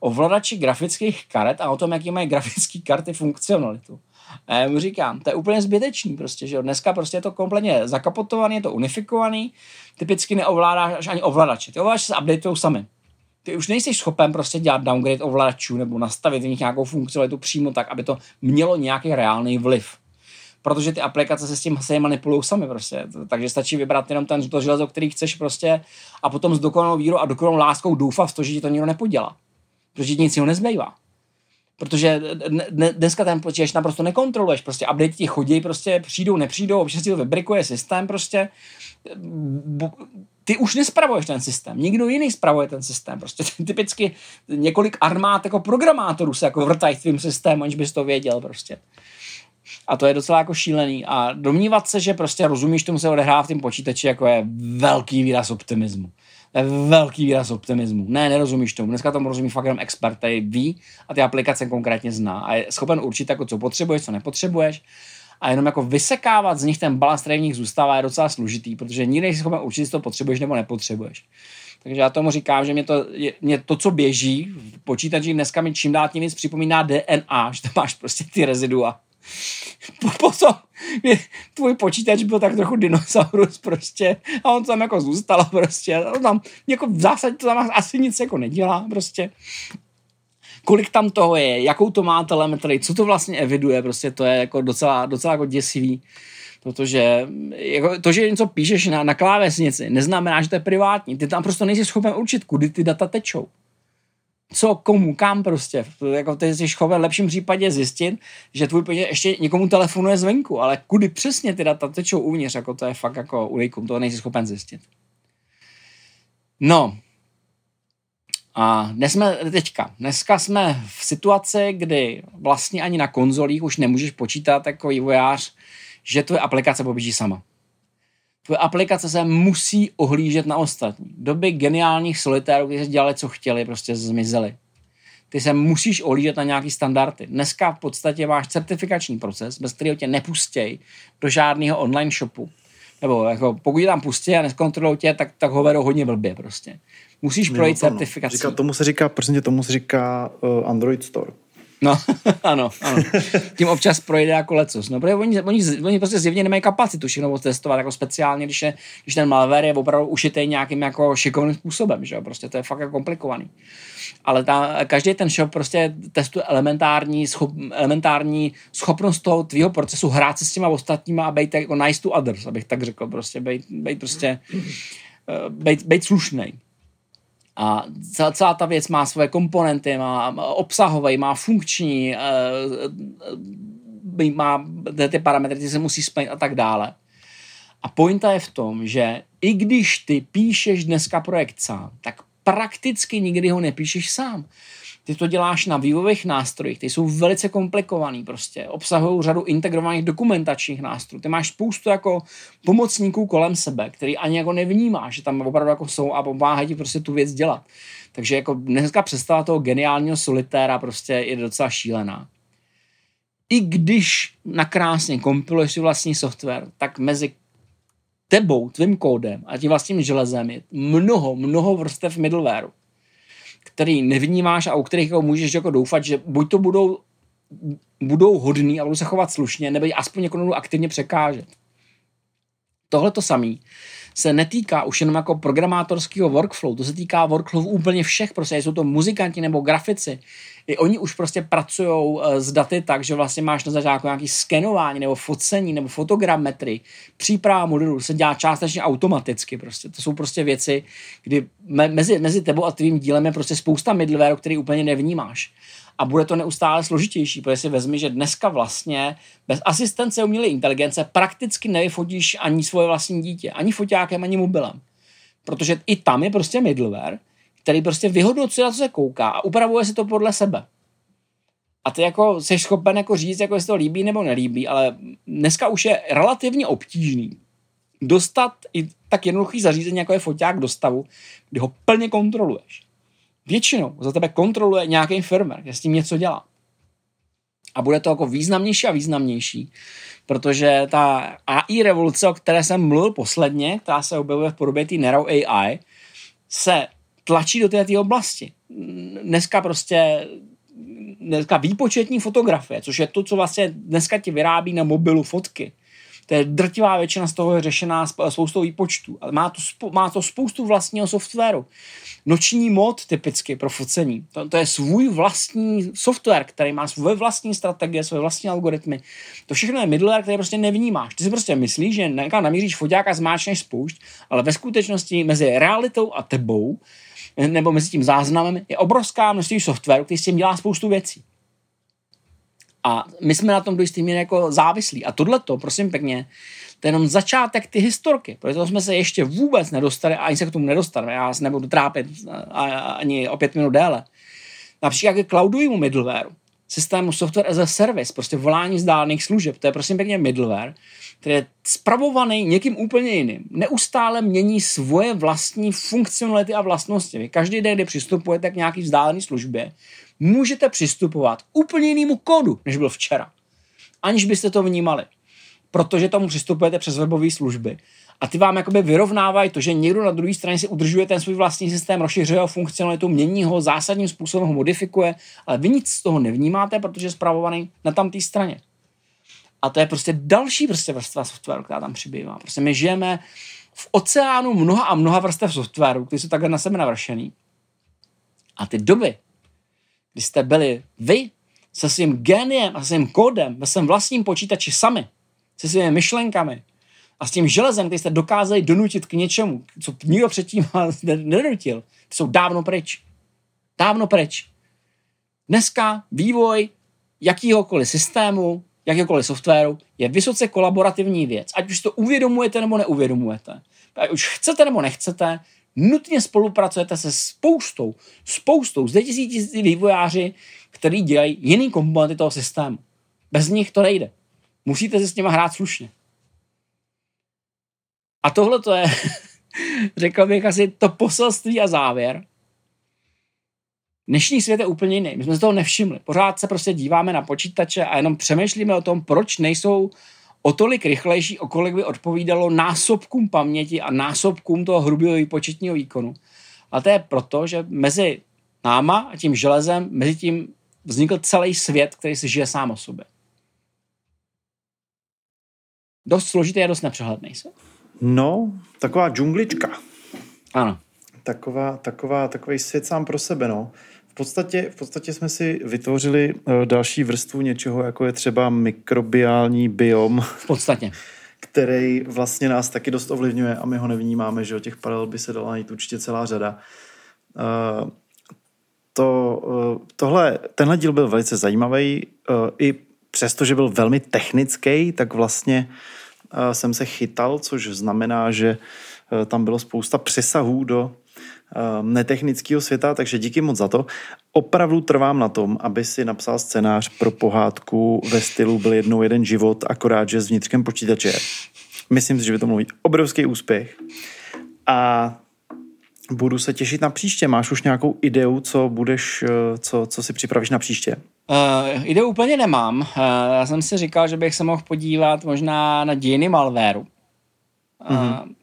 ovladači grafických karet a o tom, jaký mají grafické karty funkcionalitu. A já mu říkám, to je úplně zbytečný prostě, že dneska prostě je to kompletně zakapotovaný, je to unifikovaný, typicky neovládáš ani ovladače. Ty ovladače se updateují sami ty už nejsi schopen prostě dělat downgrade ovladačů nebo nastavit v nich nějakou funkcionalitu přímo tak, aby to mělo nějaký reálný vliv. Protože ty aplikace se s tím se manipulují sami prostě. Takže stačí vybrat jenom ten to železo, který chceš prostě a potom s dokonalou vírou a dokonalou láskou doufat v to, že ti to nikdo nepodělá. Protože ti nic jiného nezbývá. Protože dneska ten počítač naprosto nekontroluješ, prostě update ti chodí, prostě přijdou, nepřijdou, občas ti to vybrikuje systém prostě ty už nespravuješ ten systém, nikdo jiný spravuje ten systém. Prostě typicky několik armád jako programátorů se jako vrtají tvým systému, aniž bys to věděl prostě. A to je docela jako šílený. A domnívat se, že prostě rozumíš tomu se odehrává v tom počítači, jako je velký výraz optimismu. Je velký výraz optimismu. Ne, nerozumíš tomu. Dneska tomu rozumí fakt jenom expert, který ví a ty aplikace konkrétně zná a je schopen určit, jako co potřebuješ, co nepotřebuješ a jenom jako vysekávat z nich ten balast, který v nich zůstává, je docela složitý, protože nikdy nejsi schopen určit, jestli to potřebuješ nebo nepotřebuješ. Takže já tomu říkám, že mě to, mě to co běží v počítači dneska mi čím dál tím víc připomíná DNA, že tam máš prostě ty rezidua. Potom tvůj počítač byl tak trochu dinosaurus prostě a on tam jako zůstal prostě. On tam jako v zásadě to tam asi nic jako nedělá prostě kolik tam toho je, jakou to má telemetrii, co to vlastně eviduje, prostě to je jako docela, docela jako děsivý. Protože jako to, že něco píšeš na, na klávesnici, neznamená, že to je privátní. Ty tam prostě nejsi schopen určit, kudy ty data tečou. Co, komu, kam prostě. Jako ty jsi schopen v lepším případě zjistit, že tvůj peněz ještě někomu telefonuje zvenku, ale kudy přesně ty data tečou uvnitř, jako to je fakt jako unikum, to nejsi schopen zjistit. No, a dnes jsme teďka, dneska jsme v situaci, kdy vlastně ani na konzolích už nemůžeš počítat jako vývojář, že tvoje aplikace poběží sama. Tvoje aplikace se musí ohlížet na ostatní. Doby geniálních solitérů, kteří dělali, co chtěli, prostě zmizely. Ty se musíš ohlížet na nějaký standardy. Dneska v podstatě máš certifikační proces, bez kterého tě nepustěj do žádného online shopu. Nebo jako, pokud je tam pustí a neskontrolují tě, tak, tak ho vedou hodně blbě prostě. Musíš projít no, certifikací. Říká, tomu se říká, prostě tomu se říká uh, Android Store. No, ano, ano. Tím občas projde jako lecos. No, protože oni, oni, oni prostě zjevně nemají kapacitu všechno testovat jako speciálně, když, je, když ten malware je opravdu ušitý nějakým jako šikovným způsobem, že jo? Prostě to je fakt jako komplikovaný. Ale ta, každý ten shop prostě testuje elementární, schop, elementární schopnost toho tvýho procesu hrát se s těma ostatníma a být jako nice to others, abych tak řekl, prostě být, být prostě, uh, být, být slušnej. A celá, celá ta věc má svoje komponenty, má, obsahové, má funkční, e, e, má ty parametry, ty se musí splnit a tak dále. A pointa je v tom, že i když ty píšeš dneska projekt sám, tak prakticky nikdy ho nepíšeš sám ty to děláš na vývojových nástrojích, ty jsou velice komplikovaný prostě, obsahují řadu integrovaných dokumentačních nástrojů, ty máš spoustu jako pomocníků kolem sebe, který ani jako nevnímáš, že tam opravdu jako jsou a pomáhají ti prostě tu věc dělat. Takže jako dneska představa toho geniálního solitéra prostě je docela šílená. I když nakrásně kompiluješ si vlastní software, tak mezi tebou, tvým kódem a tím vlastním železem je mnoho, mnoho vrstev middlewareu který nevnímáš a u kterých jako můžeš jako doufat, že buď to budou, budou hodný a budou se chovat slušně, nebo aspoň jako aktivně překážet. Tohle to samý se netýká už jenom jako programátorského workflow, to se týká workflow úplně všech, prostě jsou to muzikanti nebo grafici. I oni už prostě pracují eh, s daty tak, že vlastně máš na začátku nějaký skenování nebo focení nebo fotogrametry. Příprava modelu se dělá částečně automaticky. Prostě. To jsou prostě věci, kdy me, mezi, mezi tebou a tvým dílem je prostě spousta middleware, který úplně nevnímáš a bude to neustále složitější, protože si vezmi, že dneska vlastně bez asistence umělé inteligence prakticky nevyfotíš ani svoje vlastní dítě, ani foťákem, ani mobilem. Protože i tam je prostě middleware, který prostě vyhodnocuje, na co se kouká a upravuje si to podle sebe. A ty jako jsi schopen jako říct, jako jestli to líbí nebo nelíbí, ale dneska už je relativně obtížný dostat i tak jednoduchý zařízení, jako je foťák do stavu, kdy ho plně kontroluješ většinou za tebe kontroluje nějaký firmer, že s tím něco dělá. A bude to jako významnější a významnější, protože ta AI revoluce, o které jsem mluvil posledně, která se objevuje v podobě té Narrow AI, se tlačí do této oblasti. Dneska prostě dneska výpočetní fotografie, což je to, co vlastně dneska ti vyrábí na mobilu fotky, to je drtivá většina z toho je řešená spoustou výpočtů. Má to, má to spoustu vlastního softwaru. Noční mod typicky pro focení. To, to je svůj vlastní software, který má svoje vlastní strategie, svoje vlastní algoritmy. To všechno je middleware, který prostě nevnímáš. Ty si prostě myslíš, že někam namíříš foťák a zmáčneš spoušť, ale ve skutečnosti mezi realitou a tebou nebo mezi tím záznamem je obrovská množství softwaru, který s tím dělá spoustu věcí. A my jsme na tom do jistý jako závislí. A tohle to, prosím pěkně, to je jenom začátek ty historky, protože to jsme se ještě vůbec nedostali a ani se k tomu nedostaneme. Já se nebudu trápit ani o pět minut déle. Například ke cloudovému middlewareu, systému software as a service, prostě volání zdálných služeb, to je prosím pěkně middleware, který je spravovaný někým úplně jiným. Neustále mění svoje vlastní funkcionality a vlastnosti. Vy každý den, kdy přistupujete k nějaký vzdálené službě, můžete přistupovat úplně jinému kódu, než byl včera. Aniž byste to vnímali. protože tomu přistupujete přes webové služby. A ty vám jakoby vyrovnávají to, že někdo na druhé straně si udržuje ten svůj vlastní systém, rozšiřuje ho funkcionalitu, mění ho, zásadním způsobem ho modifikuje, ale vy nic z toho nevnímáte, protože je zpravovaný na tam té straně. A to je prostě další prostě vrstva softwaru, která tam přibývá. Prostě my žijeme v oceánu mnoha a mnoha vrstev softwaru, které jsou takhle na sebe navršený. A ty doby, kdy jste byli vy se svým geniem a svým kódem ve svém vlastním počítači sami, se svými myšlenkami a s tím železem, který jste dokázali donutit k něčemu, co nikdo předtím nedonutil, jsou dávno pryč. Dávno pryč. Dneska vývoj jakýhokoliv systému, jakéhokoliv softwaru je vysoce kolaborativní věc. Ať už to uvědomujete nebo neuvědomujete. Ať už chcete nebo nechcete, nutně spolupracujete se spoustou, spoustou z tisíci vývojáři, který dělají jiný komponenty toho systému. Bez nich to nejde. Musíte si s nimi hrát slušně. A tohle to je, řekl bych, asi to poselství a závěr. Dnešní svět je úplně jiný. My jsme se toho nevšimli. Pořád se prostě díváme na počítače a jenom přemýšlíme o tom, proč nejsou o tolik rychlejší, o kolik by odpovídalo násobkům paměti a násobkům toho hrubého výpočetního výkonu. A to je proto, že mezi náma a tím železem, mezi tím vznikl celý svět, který si žije sám o sobě. Dost složitý a dost nepřehledný. No, taková džunglička. Ano. Taková, taková, takový svět sám pro sebe, no. V podstatě, v podstatě jsme si vytvořili uh, další vrstvu něčeho, jako je třeba mikrobiální biom. V podstatě. Který vlastně nás taky dost ovlivňuje a my ho nevnímáme, že o těch paralel by se dala najít určitě celá řada. Uh, to, uh, tohle, tenhle díl byl velice zajímavý, i přesto, že byl velmi technický, tak vlastně jsem se chytal, což znamená, že tam bylo spousta přesahů do netechnického světa, takže díky moc za to. Opravdu trvám na tom, aby si napsal scénář pro pohádku ve stylu byl jednou jeden život, akorát, že s vnitřkem počítače. Myslím si, že by to mluví obrovský úspěch. A budu se těšit na příště. Máš už nějakou ideu, co budeš, eh, co, co si připravíš na příště? Uh, ideu úplně nemám. Uh, já jsem si říkal, že bych se mohl podívat možná na dějiny malvéru. Uh, mm-hmm.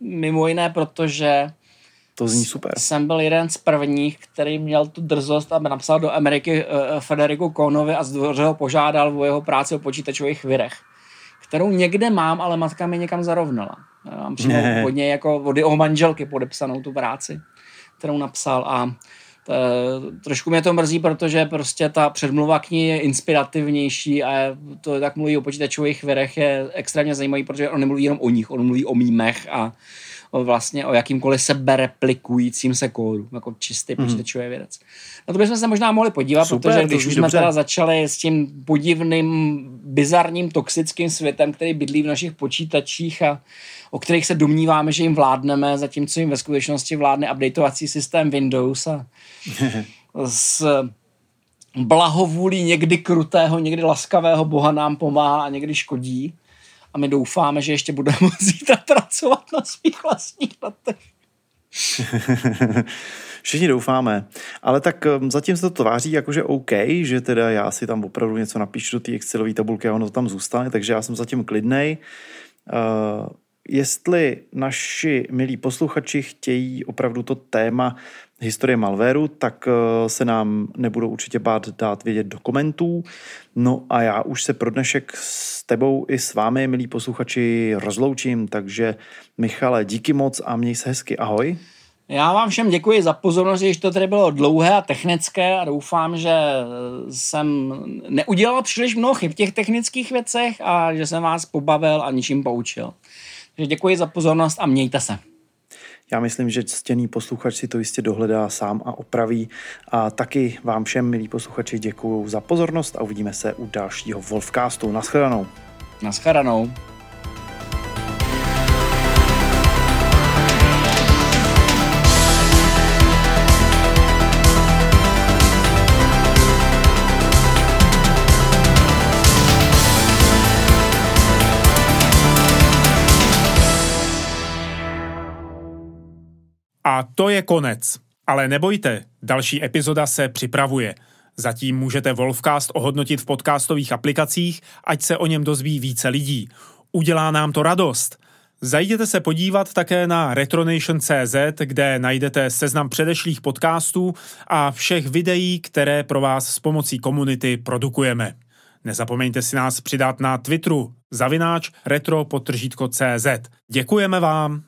Mimo jiné, protože to zní super. Jsem byl jeden z prvních, který měl tu drzost, aby napsal do Ameriky uh, Federiku Konovi a zdvoře ho požádal o jeho práci o počítačových virech, kterou někde mám, ale matka mi někam zarovnala. Já mám přímo hodně jako od jeho manželky podepsanou tu práci, kterou napsal a to, trošku mě to mrzí, protože prostě ta předmluva k ní je inspirativnější a to tak mluví o počítačových virech je extrémně zajímavý, protože on nemluví jenom o nich, on mluví o mýmech a o vlastně o jakýmkoliv sebereplikujícím se kódu, jako čistý mm. počítačový vědec. Na to bychom se možná mohli podívat, Super, protože když už jsme dobře. teda začali s tím podivným, bizarním, toxickým světem, který bydlí v našich počítačích a o kterých se domníváme, že jim vládneme, zatímco jim ve skutečnosti vládne updateovací systém Windows a s blahovůlí někdy krutého, někdy laskavého boha nám pomáhá a někdy škodí a my doufáme, že ještě budeme zítra pracovat na svých vlastních letech. Všichni doufáme. Ale tak zatím se to tváří jakože OK, že teda já si tam opravdu něco napíšu do té Excelové tabulky a ono to tam zůstane, takže já jsem zatím klidnej. Uh, jestli naši milí posluchači chtějí opravdu to téma historie malvéru, tak uh, se nám nebudou určitě bát dát vědět do komentů. No a já už se pro dnešek s tebou i s vámi, milí posluchači, rozloučím, takže Michale, díky moc a měj se hezky. Ahoj. Já vám všem děkuji za pozornost, že to tady bylo dlouhé a technické a doufám, že jsem neudělal příliš mnoho chyb v těch technických věcech a že jsem vás pobavil a ničím poučil. Takže děkuji za pozornost a mějte se. Já myslím, že ctěný posluchač si to jistě dohledá sám a opraví. A taky vám všem, milí posluchači, děkuji za pozornost a uvidíme se u dalšího Wolfcastu. Naschledanou. Naschledanou. A to je konec. Ale nebojte, další epizoda se připravuje. Zatím můžete Wolfcast ohodnotit v podcastových aplikacích, ať se o něm dozví více lidí. Udělá nám to radost. Zajděte se podívat také na retronation.cz, kde najdete seznam předešlých podcastů a všech videí, které pro vás s pomocí komunity produkujeme. Nezapomeňte si nás přidat na Twitteru zavináč retro CZ. Děkujeme vám!